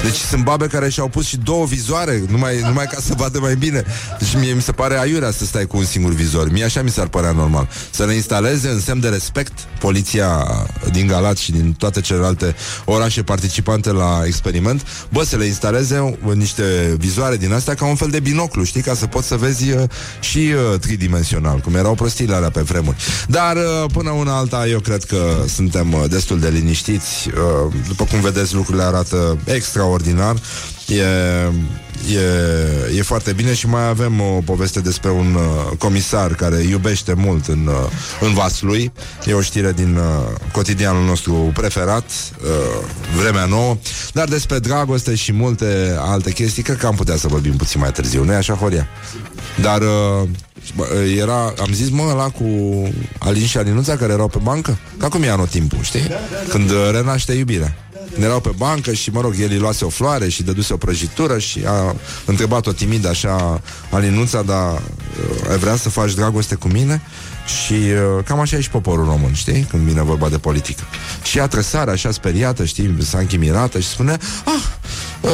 Deci sunt babe care și-au pus și două vizoare Numai, numai ca să vadă mai bine. Deci mie mi se pare aiurea să stai cu un singur vizor. Mie așa mi s-ar părea normal. Să le instaleze în semn de respect Poliția din Galați și din toate celelalte orașe participante la experiment. Bă, să le instaleze niște vizoare din astea ca un fel de binoclu, știi? Ca să poți să vezi uh, și uh, tridimensional Cum erau prostiile alea pe vremuri. Dar uh, până una alta eu cred că suntem uh, destul de liniștiți uh, După cum vedeți lucrurile arată extraordinar E, e, e foarte bine și mai avem o poveste despre un uh, comisar care iubește mult în, uh, în Vaslui. E o știre din uh, cotidianul nostru preferat, uh, Vremea Nouă, dar despre dragoste și multe alte chestii, cred că am putea să vorbim puțin mai târziu, nu-i așa, Horia? Dar uh, bă, era, am zis, mă, ăla cu Alin și Alinuța care erau pe bancă? Ca cum e anotimpul, știi? Când uh, renaște iubirea. erau pe bancă și, mă rog, el îi luase o floare și dăduse o prăjitură și a întrebat-o timid așa Alinuța, dar uh, ai vrea să faci dragoste cu mine? Și uh, cam așa e și poporul român, știi? Când vine vorba de politică. Și ea trăsare așa speriată, știi, s-a închimirată și spune Ah, uh,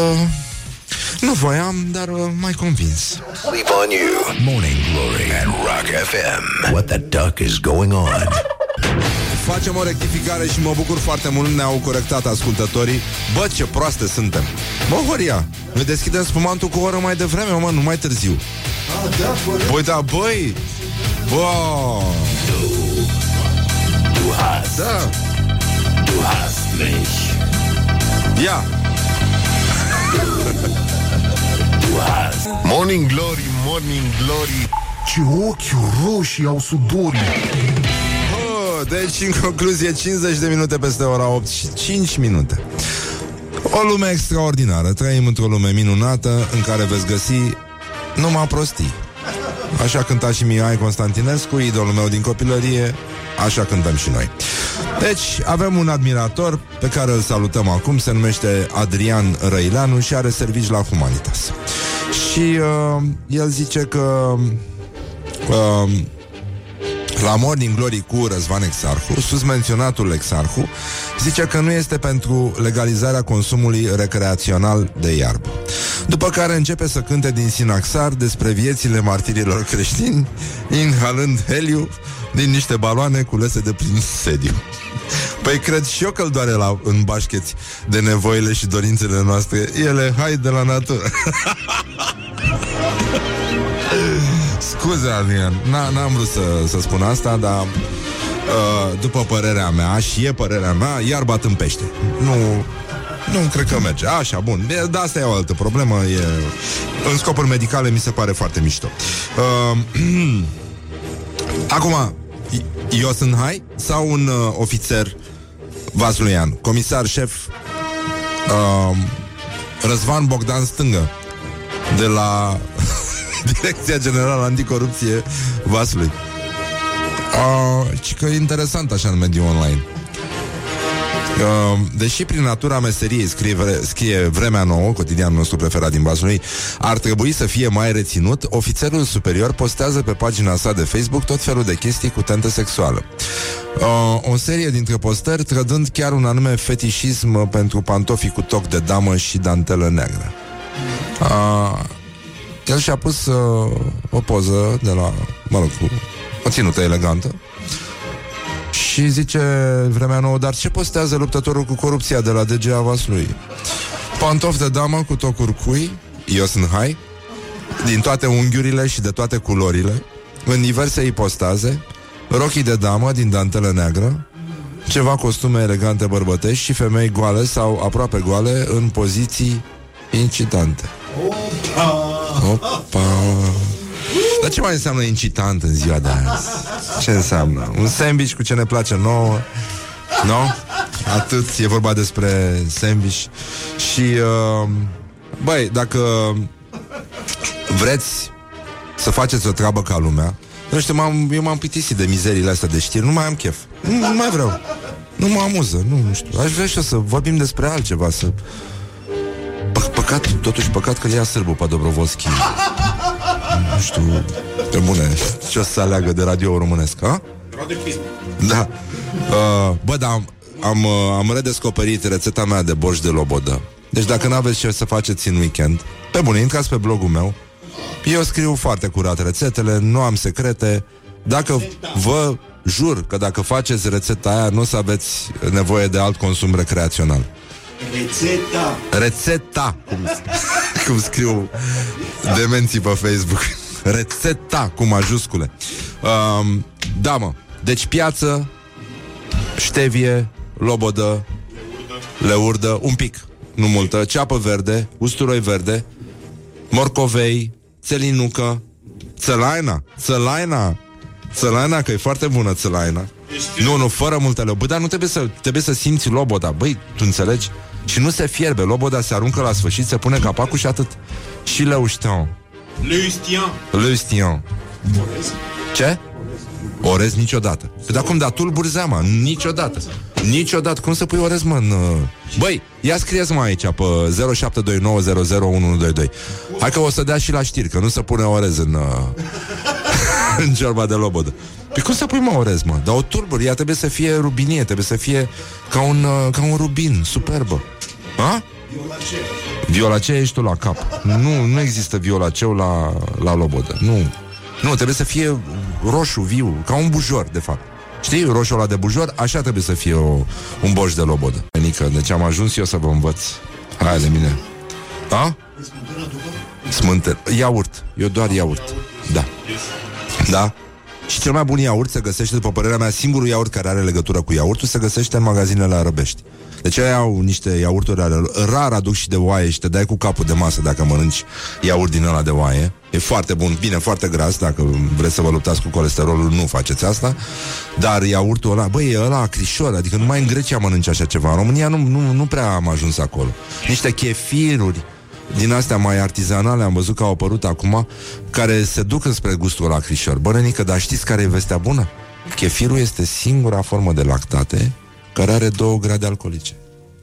nu voiam, dar uh, mai convins. Sleep on you. Morning Glory at Rock FM. What the duck is going on? Facem o rectificare și mă bucur foarte mult Ne-au corectat ascultătorii Bă, ce proaste suntem Bă, Horia, noi deschidem spumantul cu o oră mai devreme Mă, nu mai târziu Băi, da, băi Bă Du hast, Da, du hast mich. ia Du hast. Morning Glory, Morning Glory. Ce ochi roșii au sudorii. Bă, Deci, în concluzie, 50 de minute peste ora 8 și 5 minute. O lume extraordinară. Trăim într-o lume minunată În care veți găsi numai prostii. Așa cânta și Mihai Constantinescu Idolul meu din copilărie. Așa cântăm și noi Deci avem un admirator Pe care îl salutăm acum Se numește Adrian Răileanu Și are servici la Humanitas Și uh, el zice că uh, la Morning Glory cu Răzvan Exarhu, susmenționatul Exarhu, zice că nu este pentru legalizarea consumului recreațional de iarbă. După care începe să cânte din sinaxar despre viețile martirilor creștini, inhalând heliu din niște baloane culese de prin sediu. Păi cred și eu că îl doare la, în bașcheți de nevoile și dorințele noastre. Ele, hai de la natură. Scuze, Adrian, N- n-am vrut să, să spun asta, dar uh, după părerea mea, și e părerea mea, iarba tâmpește. Nu, nu cred că merge. Așa, bun. E- Dar asta e o altă problemă. E, în scopuri medicale mi se pare foarte mișto. Uh, acum, eu sunt hai sau un uh, ofițer Vasluian, comisar șef uh, Răzvan Bogdan Stângă de la Direcția Generală Anticorupție Vasului. Uh, și că e interesant așa în mediul online. Uh, deși prin natura meseriei scrie, vre, scrie Vremea Nouă, cotidianul nostru preferat din Vaslui, ar trebui să fie mai reținut, ofițerul superior postează pe pagina sa de Facebook tot felul de chestii cu tentă sexuală. Uh, o serie dintre postări trădând chiar un anume fetișism pentru pantofii cu toc de damă și dantelă neagră. Uh, el și-a pus uh, o poză de la, mă rog, cu o ținută elegantă și zice vremea nouă, dar ce postează luptătorul cu corupția de la DG Vaslui? Pantof de damă cu tocuri cui, eu sunt hai, din toate unghiurile și de toate culorile, în diverse ipostaze, rochii de damă din dantelă neagră, ceva costume elegante bărbătești și femei goale sau aproape goale în poziții incitante. Opa! Dar ce mai înseamnă incitant în ziua de azi? Ce înseamnă? Un sandwich cu ce ne place nouă? Nu? Atât, e vorba despre sandwich Și uh, Băi, dacă Vreți Să faceți o treabă ca lumea Nu știu, m-am, eu m-am plictisit de mizeriile astea de știri Nu mai am chef Nu, nu mai vreau Nu mă amuză, nu, nu știu Aș vrea și eu să vorbim despre altceva Să Pă- Păcat, totuși păcat că ia sârbul pe Dobrovolski Nu știu Pe bune, ce o să aleagă de radio românesc, a? Da. Uh, Bă, dar am, am, uh, am redescoperit rețeta mea de borș de lobodă. Deci dacă nu aveți ce să faceți în weekend Pe bune, intrați pe blogul meu. Eu scriu foarte curat rețetele Nu am secrete. Dacă vă jur că dacă faceți rețeta aia Nu o să aveți nevoie de alt consum recreațional. Rețeta. Rețeta Cum, cum scriu demenții pe Facebook Rețeta cu majuscule. Um, Da mă. Deci piață Ștevie Lobodă Leurdă Un pic Nu multă. Ceapă verde Usturoi verde Morcovei Țelinucă Țălaina Țălaina Țălaina, că e foarte bună țălaina Nu, nu, fără multe leu Bă, dar nu trebuie să, trebuie să simți loboda. Băi, tu înțelegi? Și nu se fierbe. Loboda se aruncă la sfârșit Se pune capacul și atât. Și leuștean Leuștean Ce? Orez niciodată Păi dar cum, dar tulburi zeama Niciodată Niciodată. Cum să pui orez, mă, în... uh, Băi, ia scrieți-mă aici pe 0729001122. Hai că o să dea și la știri, că nu se pune orez în... Uh, în ciorba de lobodă. Păi cum să pui mă orez, mă? Dar o turburi, ea trebuie să fie rubinie, trebuie să fie ca un, uh, ca un rubin, superbă. Ha? Violacea ești tu la cap. Nu, nu există violaceu la, la lobodă. Nu. Nu, trebuie să fie roșu, viu, ca un bujor, de fapt. Știi, roșul ăla de bujor, așa trebuie să fie o, un boș de lobodă. Nică, deci am ajuns eu să vă învăț. Hai de mine. A? Smântă. Iaurt. Eu doar iaurt. Da. Da? Și cel mai bun iaurt se găsește, după părerea mea, singurul iaurt care are legătură cu iaurtul se găsește în magazinele arăbești. Deci ei au niște iaurturi ale rar aduc și de oaie și te dai cu capul de masă dacă mănânci iaurt din ăla de oaie. E foarte bun, bine, foarte gras, dacă vreți să vă luptați cu colesterolul, nu faceți asta. Dar iaurtul ăla, băi, e ăla acrișor, adică numai în Grecia mănânci așa ceva. În România nu, nu, nu prea am ajuns acolo. Niște chefiruri, din astea mai artizanale am văzut că au apărut acum care se duc înspre gustul la crișor. Bă, nenică, dar știți care e vestea bună? Chefirul este singura formă de lactate care are 2 grade alcoolice.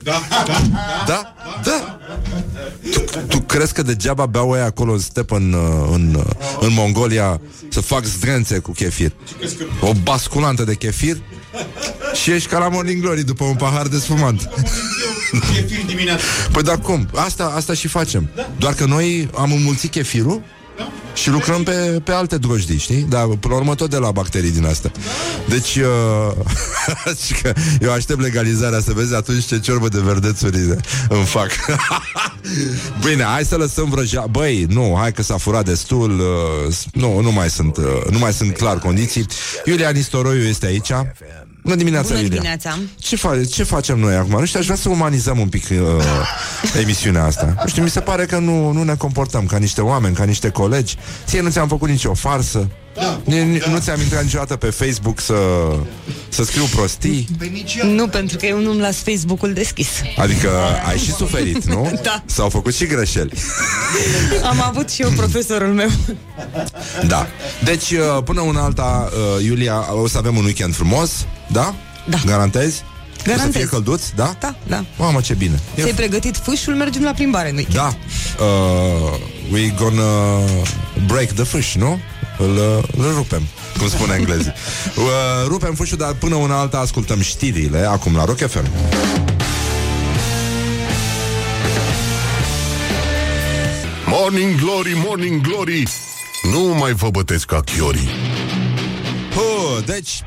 Da, da, Da? Da! Tu, tu crezi că degeaba beau ei acolo în step în, uh, în, uh, în Mongolia să fac zdrențe cu chefir? O basculantă de chefir și ești ca la Morning Glory după un pahar de spumant. Chefir dimineața. Păi dar cum? Asta, asta și facem. Doar că noi am înmulțit chefirul și lucrăm pe, pe alte drojdii, știi? Dar până la urmă tot de la bacterii din astea. Deci, uh, și că eu aștept legalizarea să vezi atunci ce ciorbă de verdețuri îmi fac. Bine, hai să lăsăm vrăjea. Băi, nu, hai că s-a furat destul. Uh, nu, nu mai sunt, uh, nu mai sunt clar condiții. Iulia Nistoroiu este aici. Bună dimineața, Bună Iulia. dimineața. Ce, fa- ce facem noi acum? Nu știu, aș vrea să umanizăm un pic uh, emisiunea asta. Nu știu, mi se pare că nu, nu ne comportăm ca niște oameni, ca niște colegi. Ție nu ți-am făcut nicio farsă. Da, Nu ți-am intrat niciodată pe Facebook să, să scriu prostii. Nu, pentru că eu nu-mi las Facebook-ul deschis. Adică ai și suferit, nu? Da. S-au făcut și greșeli. Am avut și eu profesorul meu. Da. Deci, uh, până una alta, uh, Iulia, o să avem un weekend frumos, da? Da. Garantezi? O să Garantez. fie călduț, da? Da, da. Mamă, ce bine. E Ți-ai pregătit fâșul, mergem la plimbare noi. Da. Uh, we gonna break the fish, nu? Îl, uh, îl rupem, cum spune englezii. Uh, rupem fâșul, dar până una alta ascultăm știrile, acum la Rock FM. Morning Glory, Morning Glory Nu mai vă bătesc ca chiorii Huh, deci,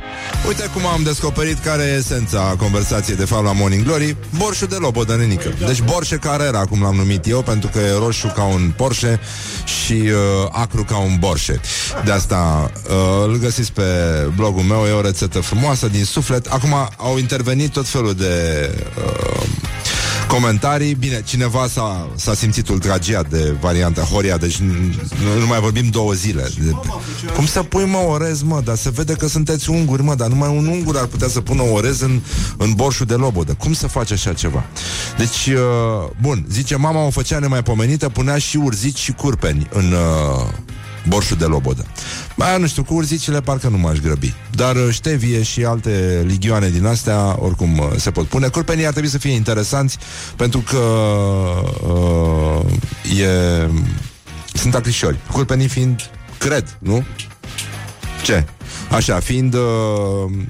uite cum am descoperit care e esența conversației de fapt la Morning Glory. Borșul de lobodă, nenică Deci Borșe Carrera, cum l-am numit eu Pentru că e roșu ca un Porsche Și uh, acru ca un Borșe. De asta uh, îl găsiți pe blogul meu E o rețetă frumoasă din suflet. Acum au intervenit tot felul de uh, comentarii. Bine, cineva s-a, s-a simțit ultragiat de varianta Horia, deci nu, nu mai vorbim două zile. De, cum să pui, mă, orez, mă, dar se vede că sunteți unguri, mă, dar numai un ungur ar putea să pună orez în, în borșul de lobodă. Cum să faci așa ceva? Deci, uh, bun, zice, mama o făcea nemaipomenită, punea și urzici și curpeni în... Uh, borșul de lobodă. Ba, nu știu, cu urzicile parcă nu m-aș grăbi. Dar uh, ștevie și alte ligioane din astea, oricum uh, se pot pune. Curpenii ar trebui să fie interesanți, pentru că uh, e... sunt acrișori. Curpenii fiind, cred, nu? Ce? Așa, fiind uh,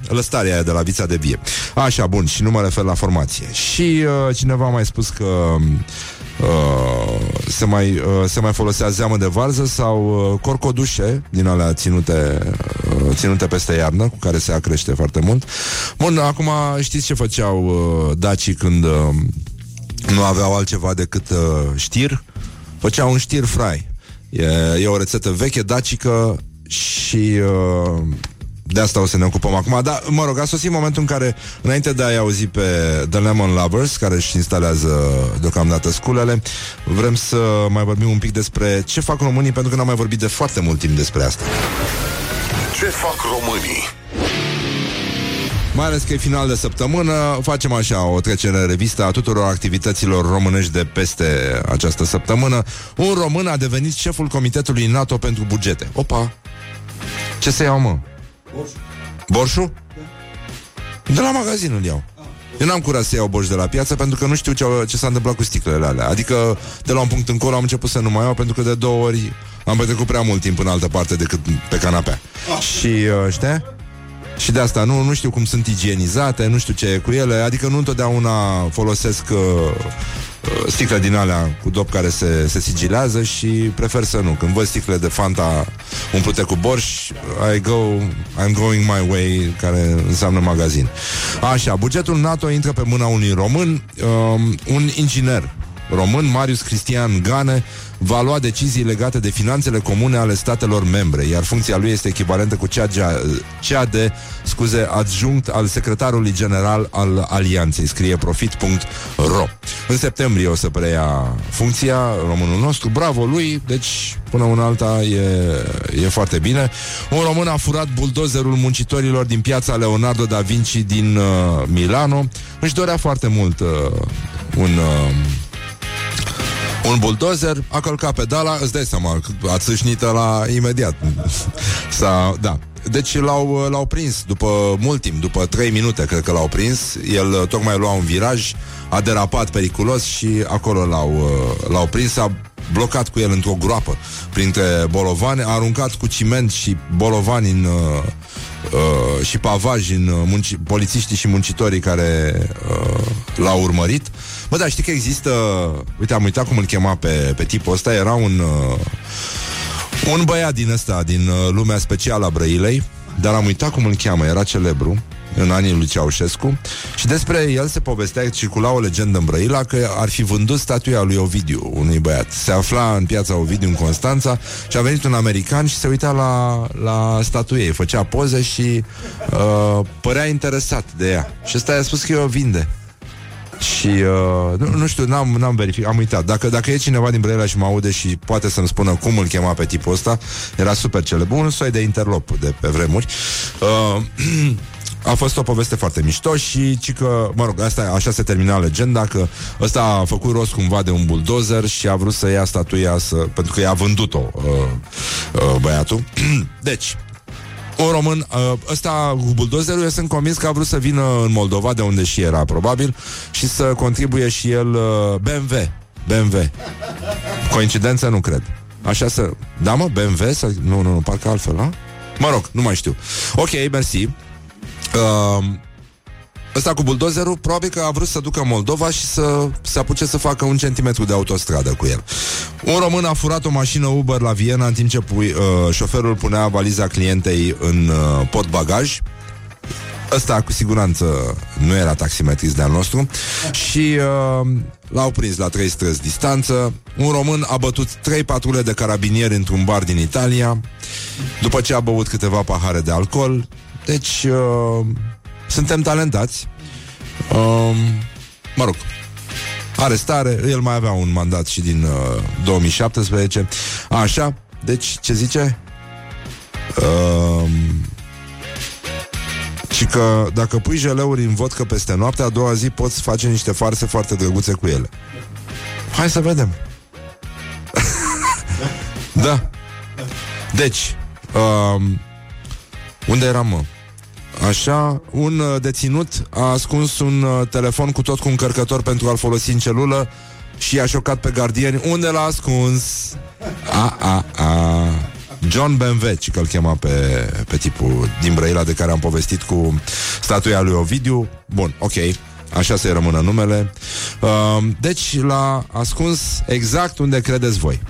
lăstarea aia de la vița de vie. Așa, bun, și nu mă refer la formație. Și uh, cineva a mai spus că uh, se, mai, uh, se mai folosea zeamă de varză sau uh, corcodușe din alea ținute, uh, ținute peste iarnă, cu care se acrește foarte mult. Bun, acum știți ce făceau uh, dacii când uh, nu aveau altceva decât uh, știr? Făceau un știr fry. E, e o rețetă veche dacică și uh, de asta o să ne ocupăm acum. Dar, mă rog, a sosit momentul în care, înainte de a-i auzi pe The Lemon Lovers, care își instalează deocamdată sculele, vrem să mai vorbim un pic despre ce fac românii, pentru că n-am mai vorbit de foarte mult timp despre asta. Ce fac românii? Mai ales că e final de săptămână, facem așa o trecere în revistă a tuturor activităților românești de peste această săptămână. Un român a devenit șeful Comitetului NATO pentru bugete. Opa! Ce să iau, mă? Borșu? De la magazin îl iau. Eu n-am curat să iau borș de la piață pentru că nu știu ce, ce s-a întâmplat cu sticlele alea. Adică de la un punct încolo am început să nu mai iau pentru că de două ori am petrecut prea mult timp în altă parte decât pe canapea. Și uh, știi? Și de asta nu, nu știu cum sunt igienizate, nu știu ce e cu ele, adică nu întotdeauna folosesc uh, uh, sticle din alea cu dop care se, se sigilează și prefer să nu. Când văd sticle de Fanta umplute cu borș, I go, I'm going my way, care înseamnă magazin. Așa, bugetul NATO intră pe mâna unui român, um, un inginer român, Marius Cristian Gane, va lua decizii legate de finanțele comune ale statelor membre, iar funcția lui este echivalentă cu cea, cea de, scuze, adjunct al secretarului general al Alianței, scrie profit.ro. În septembrie o să preia funcția românul nostru, bravo lui, deci până una alta e, e foarte bine. Un român a furat buldozerul muncitorilor din piața Leonardo da Vinci din uh, Milano. Își dorea foarte mult uh, un... Uh, un buldozer a călcat pedala, îți dai seama, a țâșnit la imediat. Sau, da. Deci l-au, l-au prins după mult timp, după 3 minute cred că l-au prins. El uh, tocmai lua un viraj, a derapat periculos și acolo l-au, uh, l-au prins, a blocat cu el într-o groapă printre bolovani, a aruncat cu ciment și bolovani în, uh, uh, și pavaj în uh, munci, polițiștii și muncitorii care uh, l-au urmărit. Bă, dar știi că există... Uite, am uitat cum îl chema pe, pe tipul ăsta. Era un... Uh, un băiat din ăsta, din uh, lumea specială a Brăilei, dar am uitat cum îl cheamă, era celebru în anii lui Ceaușescu și despre el se povestea, circula o legendă în Brăila că ar fi vândut statuia lui Ovidiu, unui băiat. Se afla în piața Ovidiu în Constanța și a venit un american și se uita la, la statuie, făcea poze și uh, părea interesat de ea. Și ăsta i-a spus că o vinde. Și uh, nu, nu știu, n-am, n-am verificat, am uitat. Dacă, dacă e cineva din Brăila și mă aude și poate să-mi spună cum îl chema pe tipul ăsta, era super celebru, un soi de interlop de pe vremuri. Uh, a fost o poveste foarte mișto și ci că, mă rog, asta, așa se termina legenda, că ăsta a făcut rost cumva de un buldozer și a vrut să ia statuia să, pentru că i-a vândut-o uh, uh, băiatul. deci, un român, uh, ăsta cu buldozerul, eu sunt convins că a vrut să vină în Moldova, de unde și era probabil, și să contribuie și el uh, BMW. BMW. Coincidență nu cred. Așa să... Da, mă, BMW? Să... Nu, nu, nu, parcă altfel, a? Mă rog, nu mai știu. Ok, mersi. Uh, Ăsta cu buldozerul probabil că a vrut să ducă Moldova și să se apuce să facă un centimetru de autostradă cu el. Un român a furat o mașină Uber la Viena în timp ce pui, uh, șoferul punea valiza clientei în uh, pot bagaj. Ăsta cu siguranță nu era taximetrist de-al nostru și uh, l-au prins la trei străzi distanță. Un român a bătut trei patrule de carabinieri într-un bar din Italia după ce a băut câteva pahare de alcool. Deci... Uh, suntem talentați. Um, mă rog, arestare, el mai avea un mandat și din uh, 2017. Așa, deci ce zice? Um, și că dacă pui jeleuri în vodcă peste noapte, a doua zi poți face niște farse foarte drăguțe cu ele. Hai să vedem. da. Deci, um, unde eram, mă? Așa, un uh, deținut a ascuns un uh, telefon cu tot cu un încărcător pentru a-l folosi în celulă și i-a șocat pe gardieni. Unde l-a ascuns? A, a, a. John Benveci, că îl chema pe, pe tipul din Brăila de care am povestit cu statuia lui Ovidiu. Bun, ok, așa să-i rămână numele. Uh, deci l-a ascuns exact unde credeți voi.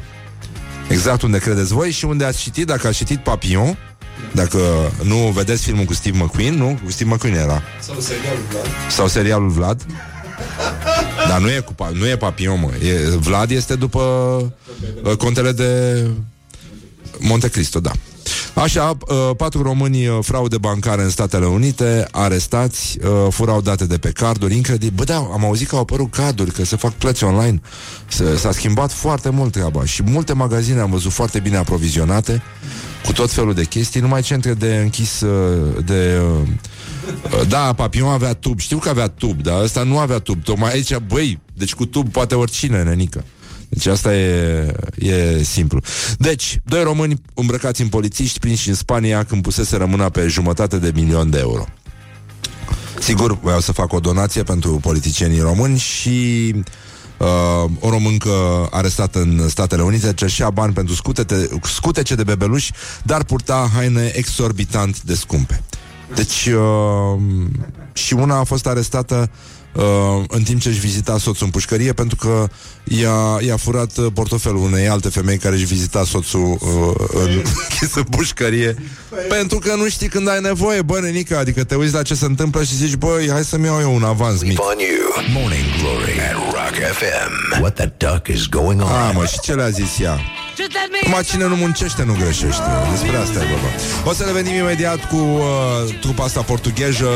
Exact unde credeți voi și unde ați citit, dacă ați citit Papillon, dacă nu vedeți filmul cu Steve McQueen, nu? Cu Steve McQueen era. Sau serialul Vlad. Sau serialul Vlad. Dar nu e, cu, pa- nu e Papillon, mă. E, Vlad este după uh, contele de Monte Cristo, da. Așa, uh, patru români uh, fraude bancare în Statele Unite, arestați, uh, furau date de pe carduri, incredibil. Bă, da, am auzit că au apărut carduri, că se fac plăți online. S- s-a schimbat foarte mult treaba și multe magazine am văzut foarte bine aprovizionate cu tot felul de chestii, numai centre de închis uh, de... uh, uh, Da, Papillon avea tub, știu că avea tub, dar ăsta nu avea tub. Tocmai aici, băi, deci cu tub poate oricine, nenică. Deci asta e, e simplu. Deci, doi români îmbrăcați în polițiști prinși în Spania când pusese rămâna pe jumătate de milion de euro. Sigur, vreau să fac o donație pentru politicienii români și uh, o româncă arestată în Statele Unite cerșea bani pentru scutete, scutece de bebeluși, dar purta haine exorbitant de scumpe. Deci, uh, și una a fost arestată uh, în timp ce își vizita soțul în pușcărie pentru că i-a, i-a furat uh, portofelul unei alte femei care își vizita soțul uh, în, închis în pușcărie pentru că nu știi când ai nevoie, bă, nenică, adică te uiți la ce se întâmplă și zici, băi, hai să-mi iau eu un avans mic. On you. Morning Glory at Rock FM. What the duck is going on? A, mă, și ce le-a zis ea? Acum cine nu muncește nu greșește Despre asta e vorba O să revenim imediat cu uh, trupa asta portugheză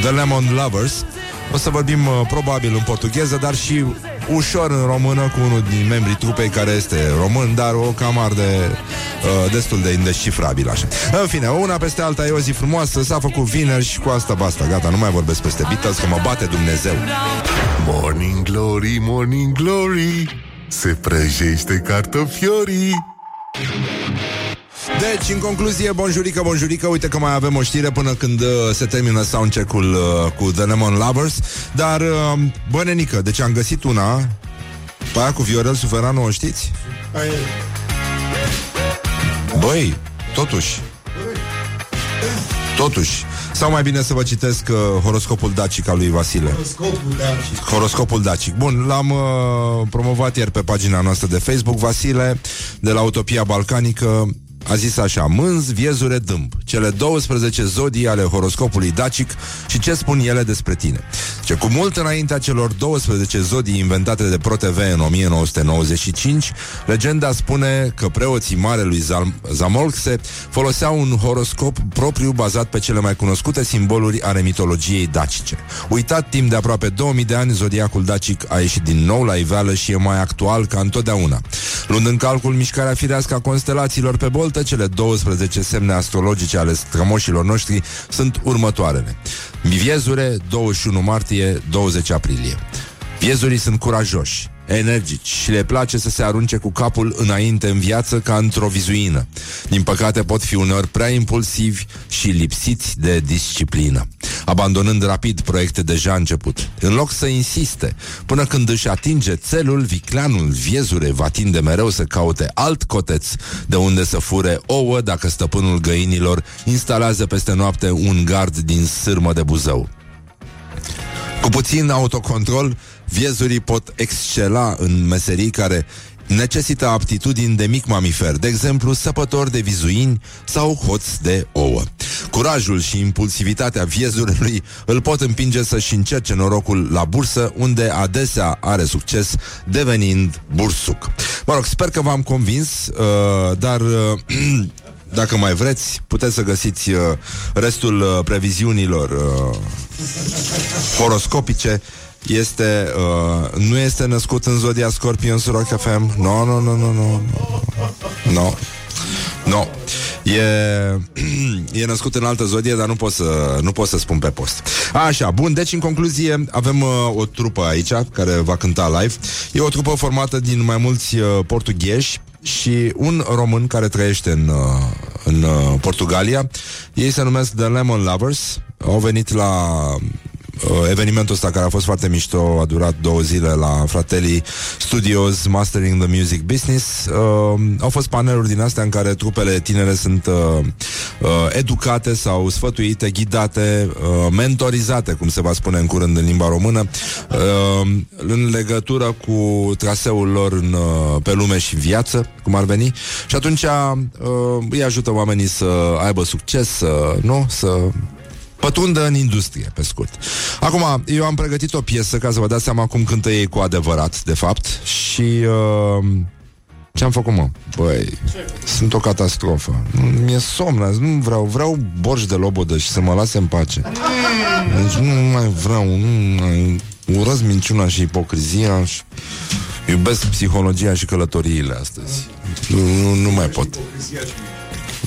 The Lemon Lovers O să vorbim uh, probabil în portugheză Dar și ușor în română Cu unul din membrii trupei care este român Dar o camar de uh, Destul de indescifrabil așa. În fine, una peste alta e o zi frumoasă S-a făcut vineri și cu asta basta Gata, nu mai vorbesc peste Beatles Că mă bate Dumnezeu. Morning Glory, Morning Glory Se prăjește cartofiorii Deci, în concluzie, bonjurică, bonjurică Uite că mai avem o știre până când uh, se termină soundcheck-ul uh, cu The Lemon Lovers. Dar, uh, bă, nenică, deci am găsit una Pe aia cu Viorel Suveranu, o știți? Băi, totuși. Totuși. Sau mai bine să vă citesc uh, horoscopul dacic al lui Vasile. Horoscopul dacic. Bun, l-am uh, promovat ieri pe pagina noastră de Facebook Vasile, de la Utopia Balcanică a zis așa, mânz, viezure, dâmb. Cele 12 zodii ale horoscopului dacic Și ce spun ele despre tine. Ce cu mult înaintea celor 12 zodii Inventate de ProTV în 1995 Legenda spune că preoții marelui Zal- Zamolxe Foloseau un horoscop propriu Bazat pe cele mai cunoscute simboluri Ale mitologiei dacice. Uitat timp de aproape 2000 de ani Zodiacul dacic a ieșit din nou la iveală Și e mai actual ca întotdeauna. Luând în calcul mișcarea firească a constelațiilor pe boltă, cele 12 semne astrologice ale strămoșilor noștri sunt următoarele. Viezure, 21 martie, 20 aprilie. Viezurii sunt curajoși, energici și le place să se arunce cu capul înainte în viață ca într-o vizuină. Din păcate pot fi uneori prea impulsivi și lipsiți de disciplină, abandonând rapid proiecte deja început. În loc să insiste, până când își atinge țelul, vicleanul viezure va tinde mereu să caute alt coteț de unde să fure ouă dacă stăpânul găinilor instalează peste noapte un gard din sârmă de buzău. Cu puțin autocontrol, viezurii pot excela în meserii care necesită aptitudini de mic mamifer, de exemplu săpător de vizuini sau hoț de ouă. Curajul și impulsivitatea viezurului îl pot împinge să-și încerce norocul la bursă, unde adesea are succes devenind bursuc. Mă rog, sper că v-am convins, uh, dar... Uh, Dacă mai vreți, puteți să găsiți uh, restul uh, previziunilor uh, horoscopice este, uh, nu este născut în Zodia Scorpion Rock FM. No, no, no, no, no. No. No. E, e născut în altă zodie, dar nu pot, să, nu pot să spun pe post. Așa, bun, deci în concluzie avem uh, o trupă aici care va cânta live. E o trupă formată din mai mulți uh, portughezi și un român care trăiește în, uh, în uh, Portugalia. Ei se numesc The Lemon Lovers. Au venit la uh, evenimentul ăsta care a fost foarte mișto, a durat două zile la Fratelli Studios Mastering the Music Business. Uh, au fost paneluri din astea în care trupele tinere sunt uh, uh, educate sau sfătuite, ghidate, uh, mentorizate, cum se va spune în curând în limba română, uh, în legătură cu traseul lor în, uh, pe lume și viață, cum ar veni. Și atunci uh, îi ajută oamenii să aibă succes, să, nu, să pătrundă în industrie, pe scurt. Acum, eu am pregătit o piesă ca să vă dați seama cum cântă ei cu adevărat, de fapt, și... Uh, ce-am făcut, mă? Băi, sunt o catastrofă. Nu- Mi-e somn, azi, nu vreau, vreau borș de lobodă și să mă lase în pace. Deci nu mai vreau, nu mai... Urăsc minciuna și ipocrizia și... Iubesc psihologia și călătoriile astăzi. Nu, nu, nu mai pot.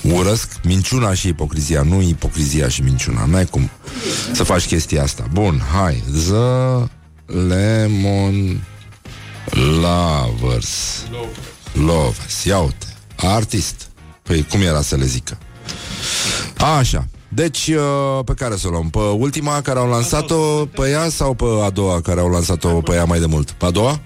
Urăsc minciuna și ipocrizia, nu ipocrizia și minciuna. N-ai cum să faci chestia asta. Bun, hai. The Lemon Lovers. Lovers. Ia uite. Artist. Păi cum era să le zică? Așa. Deci, uh, pe care să o luăm? Pe ultima care au lansat-o pe ea sau pe a doua care au lansat-o pe ea mai de mult? Pe a doua?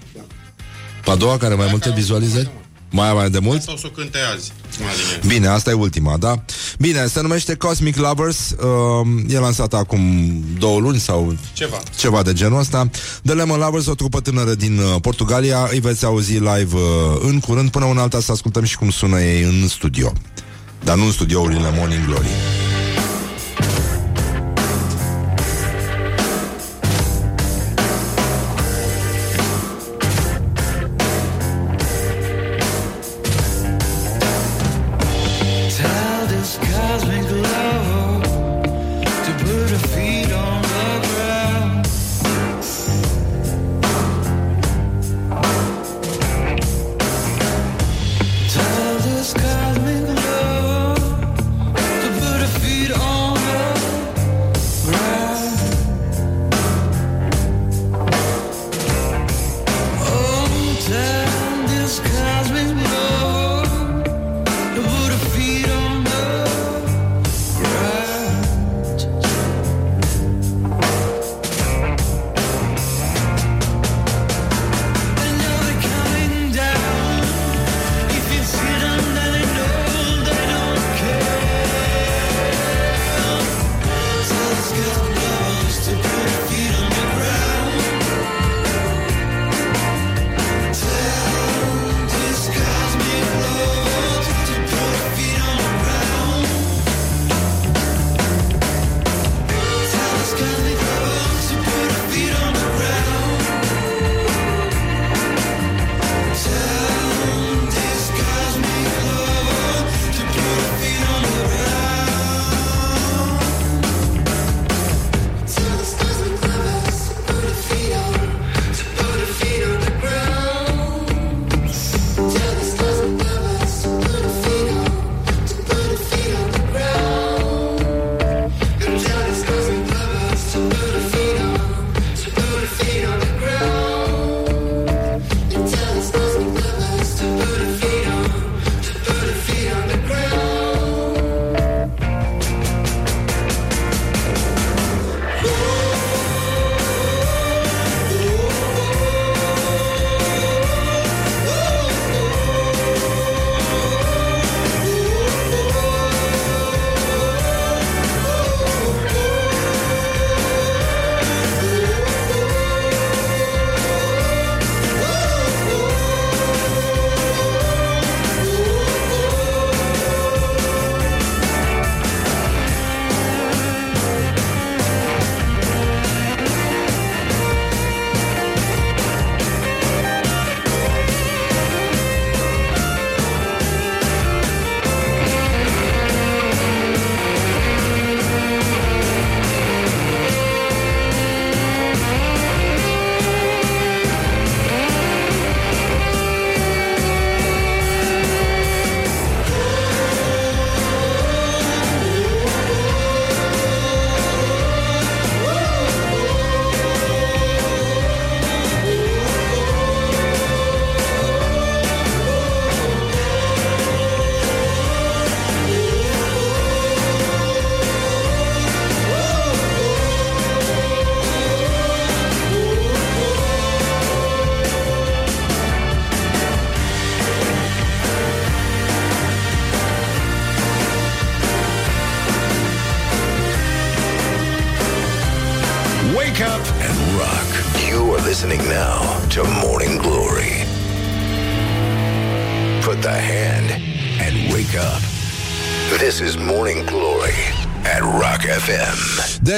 Pe a doua care mai multe vizualizări? Mai mai de mult? Sau să o cânte azi. Una din ele. Bine, asta e ultima, da? Bine, se numește Cosmic Lovers uh, E lansată acum două luni sau Ceva. ceva de genul ăsta The Lemon Lovers, o trupă tânără din uh, Portugalia Îi veți auzi live uh, în curând Până una alta să ascultăm și cum sună ei în studio Dar nu în studiourile Morning Glory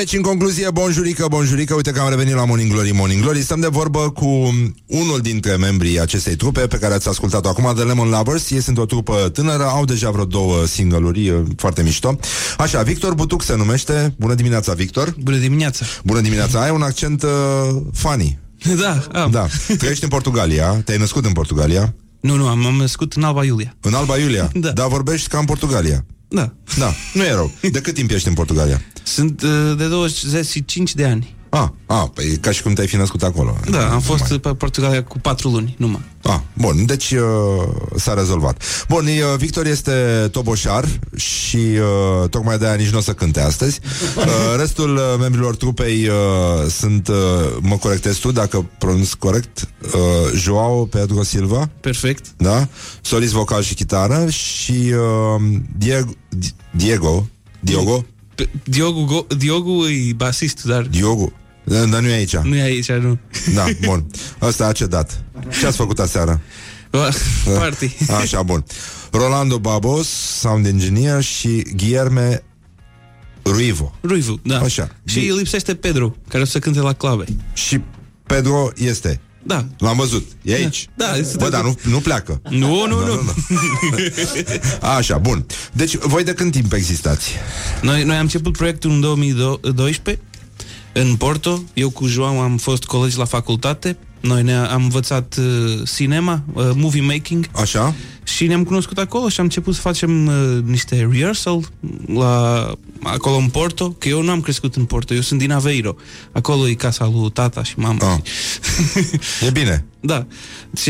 Deci, în concluzie, bonjurică, bonjurică Uite că am revenit la Morning Glory, Morning Glory. Stăm de vorbă cu unul dintre membrii acestei trupe Pe care ați ascultat-o acum The Lemon Lovers. Ei sunt o trupă tânără, au deja vreo două single-uri e Foarte mișto. Așa, Victor Butuc se numește. Bună dimineața, Victor. Bună dimineața! Bună dimineața, ai un accent uh, funny. Da, am. Da, trăiești în Portugalia. Te-ai născut în Portugalia? Nu, nu, am, am născut în Alba Iulia. În Alba Iulia? Da. Dar vorbești ca în Portugalia Da. Da, nu e rău De cât timp ești în Portugalia? Sunt uh, de 25 de ani. Ah, ah, păi e ca și cum te-ai fi născut acolo. Da, am fost pe Portugalia cu patru luni, numai. Ah, bun, deci uh, s-a rezolvat. Bun, uh, Victor este toboșar și uh, tocmai de-aia nici nu o să cânte astăzi. Uh, restul uh, membrilor trupei uh, sunt, uh, mă corectezi tu dacă pronunț corect, uh, Joao Pedro Silva, Perfect. da? Solist vocal și chitară și uh, Diego, Diego, Diogo, Pe- Diogo, Go- Diogo e basist, dar Diogo, dar dar nu e aici. nu e aici, nu. Da, bun. Asta a cedat. Ce ați făcut aseară? Party. Așa, bun. Rolando Babos, sound engineer și Guillerme Ruivo. Ruivu, da. Așa. Și lipsește Pedro, care o să cânte la clave. Și Pedro este. Da. L-am văzut. E aici. Da, este Bă, dar nu, nu pleacă. Nu, nu, nu. Așa, bun. Deci, voi de când timp existați? Noi, noi am început proiectul în 2012 în Porto. Eu cu João am fost colegi la facultate. Noi ne am învățat uh, cinema, uh, movie making Așa? și ne-am cunoscut acolo și am început să facem uh, niște rehearsal la, acolo în Porto, că eu nu am crescut în Porto, eu sunt din Aveiro. Acolo e casa lui tata și mama. Ah. E bine. Da. Și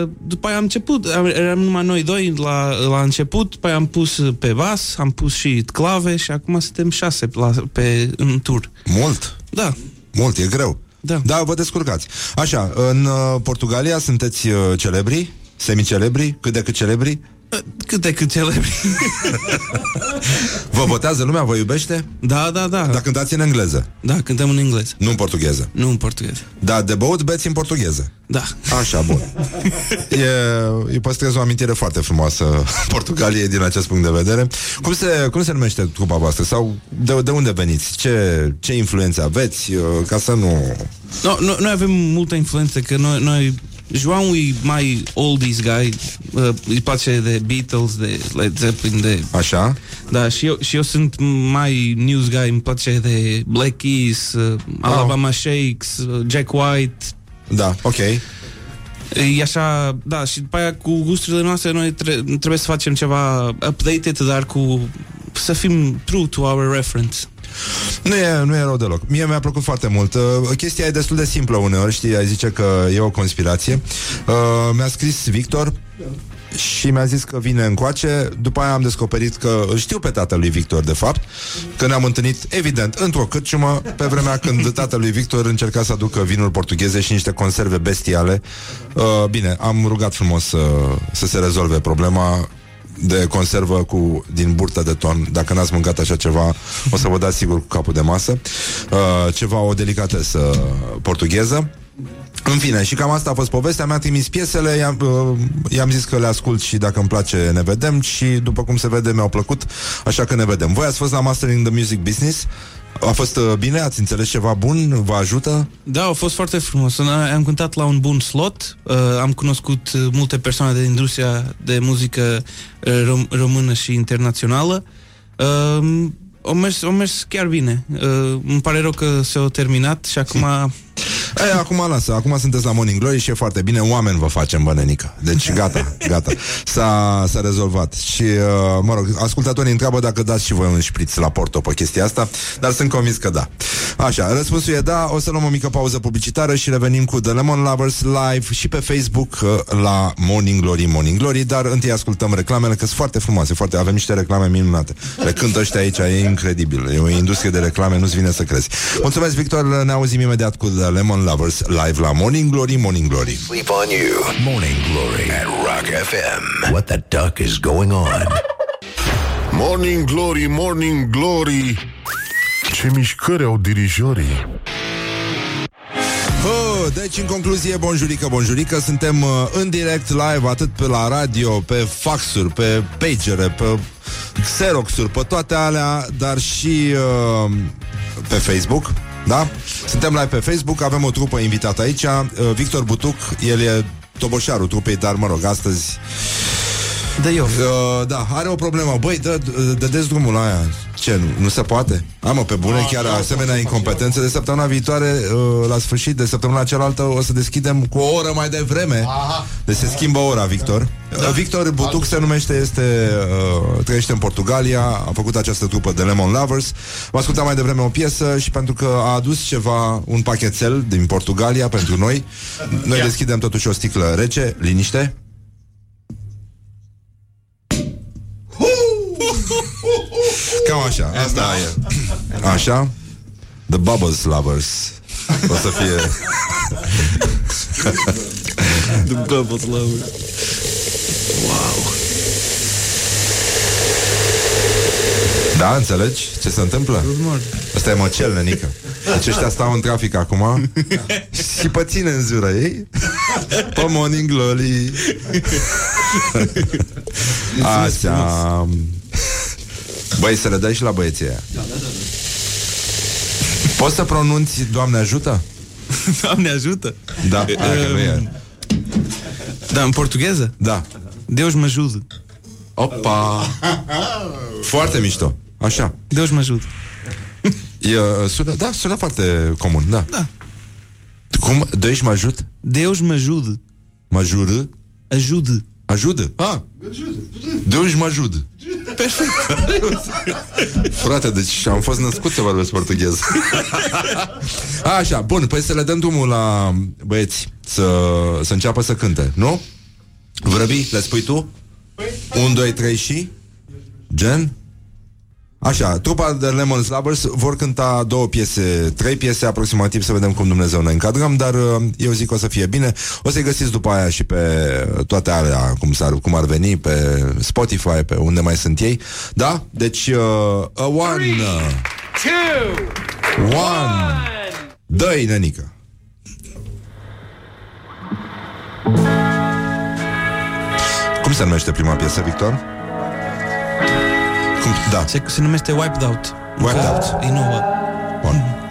uh, după aia am început, am- eram numai noi doi la, la început, după aia am pus uh, pe bas, am pus și clave și acum suntem șase la, pe, în tur. Mult. Da. Mult, e greu. Da. Da, vă descurcați. Așa, în uh, Portugalia sunteți uh, celebri? Semi-celebri? Cât de cât celebri? Cât de cât celebri. Vă votează lumea? Vă iubește? Da, da, da. Dar cântați în engleză, Da, cântăm în engleză. nu în portugheză. Nu în portugheză. Da, de băut beți în portugheză. Da. Așa, bun. E, îi păstrez o amintire foarte frumoasă Portugaliei din acest punct de vedere. Cum se, cum se numește trupa voastră? Sau de, de unde veniți? Ce, ce influențe aveți? Uh, Ca să nu... No, no, noi avem multă influență, că noi, noi João e mai oldies guy, uh, îi place de Beatles, de Led Zeppelin, de... Așa? Da, și eu, și eu sunt mai news guy, îmi place de Black Keys, uh, Alabama Shakes, uh, Jack White, Da, ok. E așa, da, și după aia cu gusturile noastre noi tre- trebuie să facem ceva updated, dar cu să fim true to our reference. Nu e, nu e rău deloc. Mie mi-a plăcut foarte mult. Uh, chestia e destul de simplă uneori, știi, ai zice că e o conspirație. Uh, mi-a scris Victor și mi-a zis că vine încoace. După aia am descoperit că îl știu pe tatălui Victor, de fapt, că ne-am întâlnit, evident, într-o cârciumă, pe vremea când tatălui Victor încerca să aducă vinuri portugheze și niște conserve bestiale. Uh, bine, am rugat frumos să, să se rezolve problema de conservă cu, din burtă de ton. Dacă n-ați mâncat așa ceva, o să vă dați sigur cu capul de masă. Uh, ceva, o delicatesă portugheză. În fine, și cam asta a fost povestea Mi-a trimis piesele, i-am, uh, i-am zis că le ascult și dacă îmi place ne vedem Și după cum se vede mi-au plăcut Așa că ne vedem Voi ați fost la Mastering the Music Business A fost uh, bine? Ați înțeles ceva bun? Vă ajută? Da, a fost foarte frumos. Noi Am cântat la un bun slot, uh, am cunoscut uh, multe persoane de industria de muzică uh, rom- română și internațională. Uh, o mers, o mers chiar bine. Uh, îmi pare rău că s-a terminat și acum... E, acum lasă, acum sunteți la Morning Glory și e foarte bine, oameni vă facem, bă, nenică. Deci gata, gata. S-a, s-a rezolvat. Și, uh, mă rog, ascultatorii întreabă dacă dați și voi un șpriț la Porto pe chestia asta, dar sunt convins că da. Așa, răspunsul e da, o să luăm o mică pauză publicitară și revenim cu The Lemon Lovers live și pe Facebook uh, la Morning Glory, Morning Glory, dar întâi ascultăm reclamele, că sunt foarte frumoase, foarte, avem niște reclame minunate. Le cântă ăștia aici, e incredibil. E o industrie de reclame, nu-ți vine să crezi. Mulțumesc, Victor, ne auzim imediat cu The Lemon Lovers live la Morning Glory, Morning Glory. Sleep on you. Morning Glory at Rock FM. What the duck is going on? Morning Glory, Morning Glory Ce mișcări au dirijorii Oh, deci, în concluzie, bonjurică, bonjurică, suntem uh, în direct live atât pe la radio, pe faxuri, pe pagere, pe xeroxuri, pe toate alea, dar și uh, pe Facebook, da? Suntem live pe Facebook, avem o trupă invitată aici, uh, Victor Butuc, el e toboșarul trupei, dar mă rog, astăzi De eu. Uh, da, are o problemă. Băi, dă, dădeți drumul la aia. Ce, nu, nu se poate? Am pe bune, chiar asemenea incompetențe De săptămâna viitoare, uh, la sfârșit De săptămâna cealaltă o să deschidem Cu o oră mai devreme Deci se schimbă ora, Victor da. Victor Butuc se numește, este uh, Trăiește în Portugalia A făcut această trupă de Lemon Lovers Va asculta mai devreme o piesă Și pentru că a adus ceva Un pachetel din Portugalia pentru noi Noi deschidem totuși o sticlă rece Liniște Cam așa, asta e. Așa? The Bubbles Lovers. O să fie The Bubbles Lover. Da, înțelegi ce se întâmplă? Asta e măcel, nenică. Deci ăștia stau în trafic acum Și pe ține în zură ei? Pe Morning Glory. Așa Băi, să le dai și la băieții aia Poți să pronunți Doamne ajută? Doamne ajută. Da, aia că nu e. Da, în portugheză? Da Deus mă ajută. Opa Foarte mișto Așa Deus mă ajută. e, uh, sună, Da, sună foarte comun Da, Da. Cum? Deci mă ajut? Deus mă ajută. Mă jură? Ajută. Ajută? Ah, Deus mă ajut Perfect. Frate, deci am fost născut să vorbesc portughez Așa, bun, păi să le dăm drumul la băieți Să, să înceapă să cânte, nu? Vrăbi, le spui tu? Un, doi, trei și? Gen? Așa, trupa de Lemon Lovers vor cânta două piese, trei piese aproximativ, să vedem cum Dumnezeu ne încadrăm, dar uh, eu zic că o să fie bine. O să-i găsiți după aia și pe toate alea, cum, s-ar, cum ar veni, pe Spotify, pe unde mai sunt ei. Da? Deci, uh, a one, uh, Two, one, dă-i, nenică. Cum se numește prima piesă, Victor? Cum? Da. Se, se numește Wiped Out. Wiped Out. E nouă. Bun.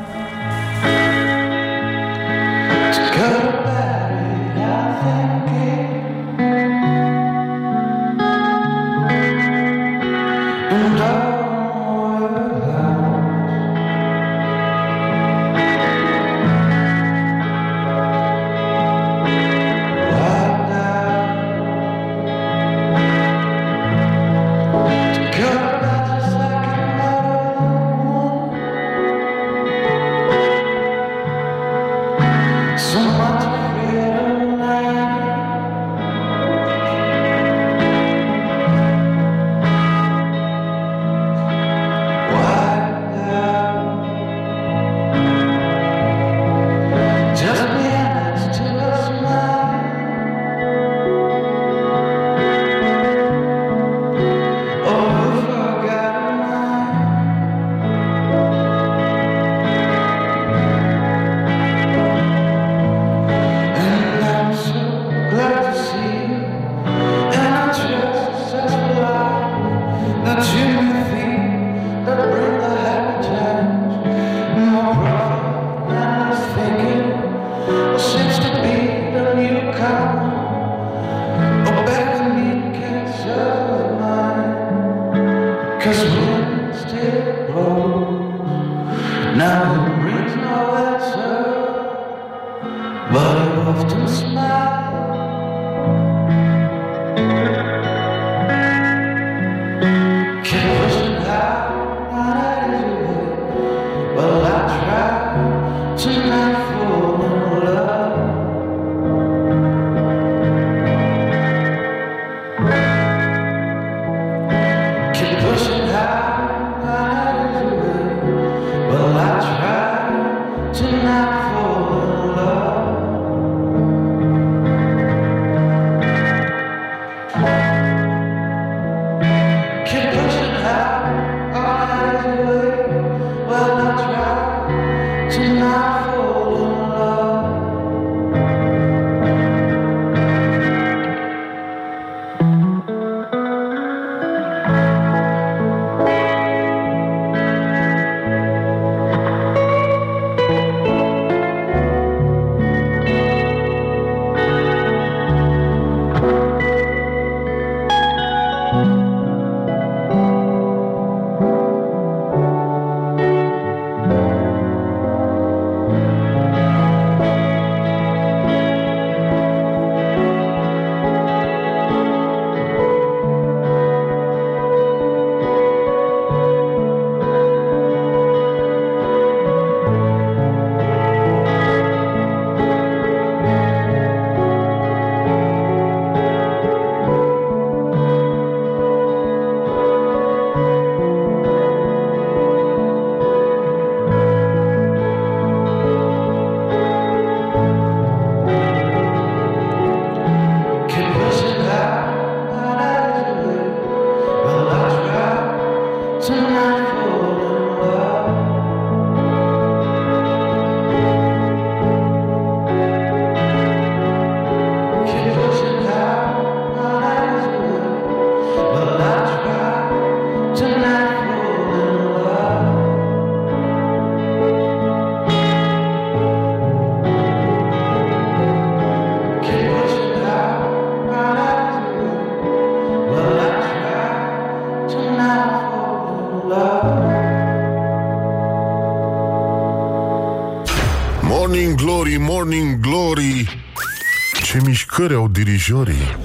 Au dirijorii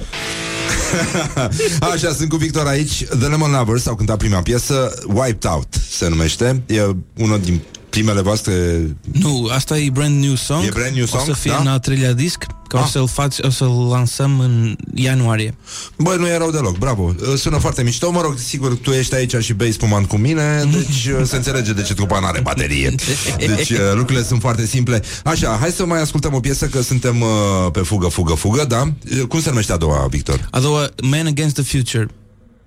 Așa, sunt cu Victor aici The Lemon Lovers au cântat prima piesă Wiped Out se numește E unul din primele voastre Nu, asta e brand new song. E brand new song, O să fie da? în al treilea disc, că o Ah. să-l faci, o să-l lansăm în ianuarie. Băi, nu e rău deloc, bravo Sună foarte mișto, mă rog, sigur, tu ești aici și bei spumant cu mine Deci uh, se înțelege de ce trupa n-are baterie Deci uh, lucrurile sunt foarte simple Așa, hai să mai ascultăm o piesă Că suntem uh, pe fugă, fugă, fugă, da? Uh, Cum se numește a doua, Victor? A doua, Man Against the Future.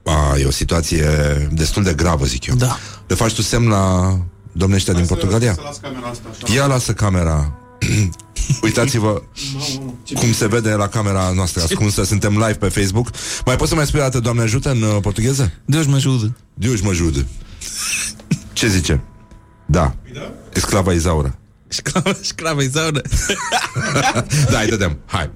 A, e o situație destul de gravă, zic eu Da. Le faci tu semn la domnul ăștia din Portugalia? Să las camera asta așa. Ia lasă camera Uitați-vă cum se vede la camera noastră ascunsă Suntem live pe Facebook Mai poți să mai spui o dată, Doamne ajută, în uh, portugheză? Deus mă ajută. Deus mă ajută Ce zice? Da Esclava Izaura Sclava, sclava, Isaura. Da, hai, dădem, hai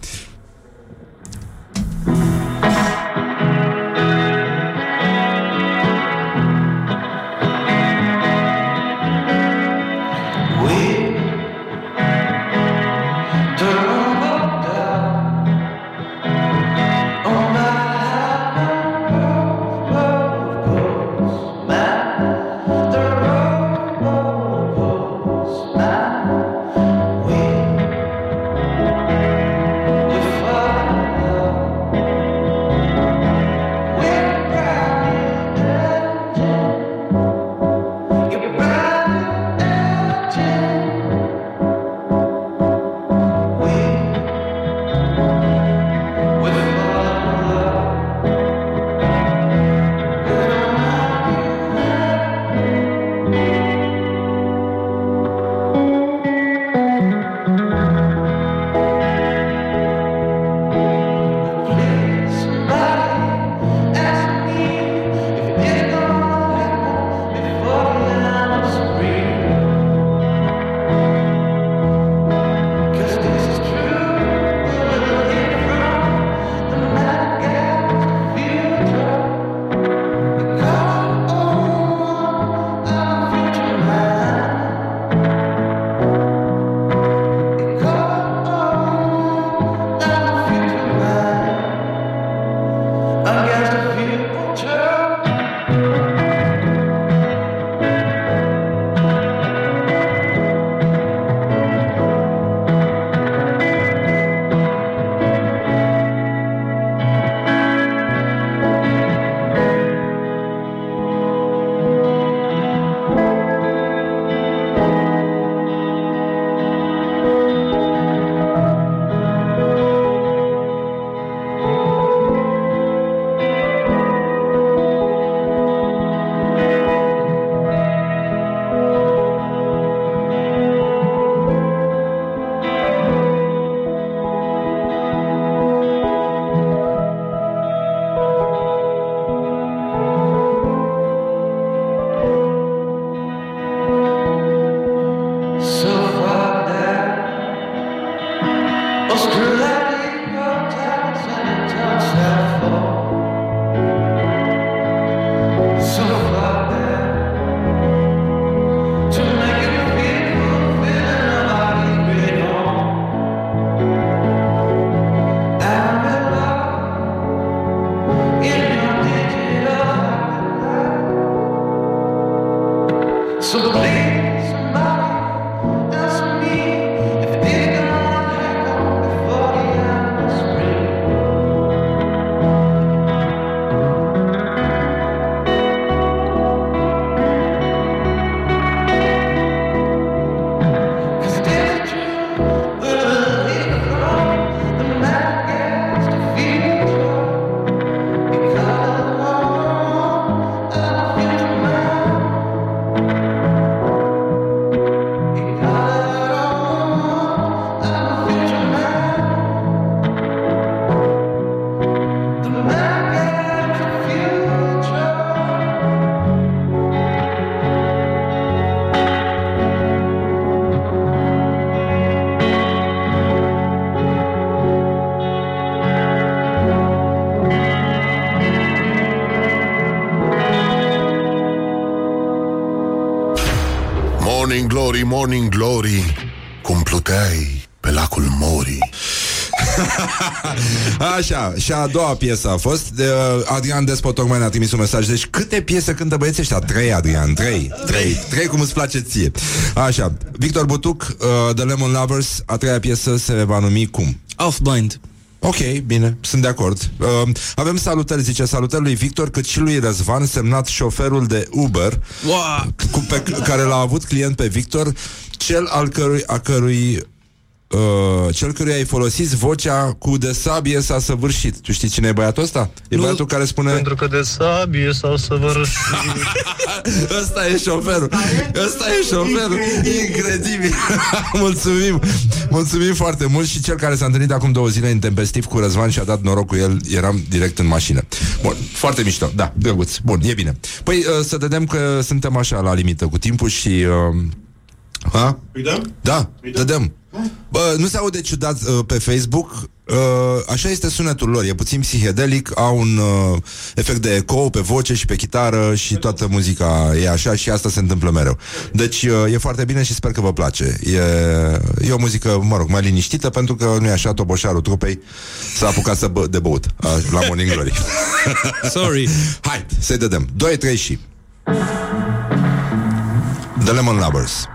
Morning glory, morning glory Cum pluteai pe lacul Mori. Așa, și a doua piesă a fost de, uh, Adrian Despot tocmai ne-a trimis un mesaj Deci câte piese cântă băieții ăștia? Trei, Adrian, trei Trei, trei cum îți place ție Așa, Victor Butuc, uh, The Lemon Lovers A treia piesă se va numi cum? Off Blind. Ok, bine, sunt de acord. Uh, avem salutări, zice, salutări lui Victor, cât și lui Răzvan, semnat șoferul de Uber, Wow. cu, pe, care l-a avut client pe Victor, cel al cărui, a cărui Uh, cel căruia ai folosit vocea cu de sabie s-a săvârșit. Tu știi cine e băiatul ăsta? E Nu. băiatul care spune... Pentru că de sabie s-au săvârșit Ăsta e șoferul. Ăsta e șoferul. Incredibil. Mulțumim. Mulțumim foarte mult Și cel care s-a întâlnit acum două zile Intempestiv cu Răzvan și a dat noroc cu el Eram direct în mașină. Bun, foarte mișto. Da, drăguț. Bun, e bine. Păi uh, să vedem că suntem așa la limită cu timpul și... Uh, ha? Îi dăm? Da, dădem. Bă, nu se aude ciudat uh, pe Facebook. Uh, Așa este sunetul lor. E puțin psihedelic Au un uh, efect de eco pe voce și pe chitară Și toată muzica e așa Și asta se întâmplă mereu. Deci uh, e foarte bine și sper că vă place. E, e o muzică, mă rog, mai liniștită Pentru că nu e așa Toboșarul trupei S-a apucat să bă, de băut a, La Morning Glory. Sorry. Hai, să-i dădem. 2, 3 și. The Lemon Lovers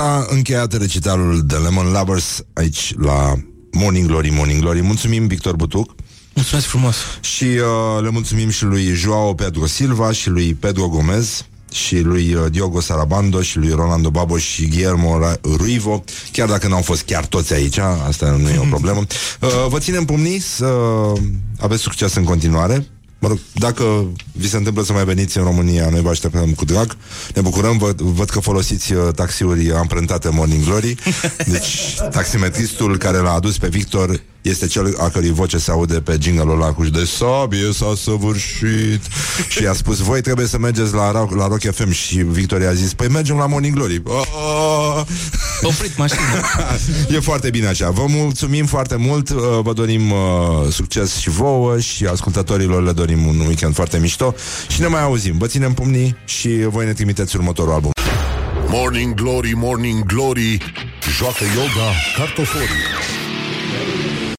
s-a încheiat recitalul de Lemon Lovers aici la Morning Glory, Morning Glory. Mulțumim, Victor Butuc. Mulțumesc frumos. Și uh, le mulțumim și lui Joao Pedro Silva și lui Pedro Gomez și lui uh, Diogo Sarabando și lui Rolando Babo și Guillermo Ra- Ruivo, chiar dacă n-au fost chiar toți aici, asta nu e o problemă. Uh, vă ținem pumnii să aveți succes în continuare. Mă rog, dacă vi se întâmplă să mai veniți în România, noi vă așteptăm cu drag. Ne bucurăm, vă, văd că folosiți uh, taxiuri amprentate Morning Glory. Deci, taximetristul care l-a adus pe Victor este cel a cărui voce se aude pe jingle-ul ăla cu de sabie s-a săvârșit. și a spus, voi trebuie să mergeți la, Rock- la Rock FM și Victor i-a zis, păi mergem la Morning Glory. Oh! Oprit mașina. e foarte bine așa. Vă mulțumim foarte mult, uh, vă dorim uh, succes și vouă și ascultătorilor le dorim un weekend foarte mișto și ne mai auzim. Vă ținem pumnii și voi ne trimiteți următorul album. Morning Glory, Morning Glory Joacă yoga cartoforii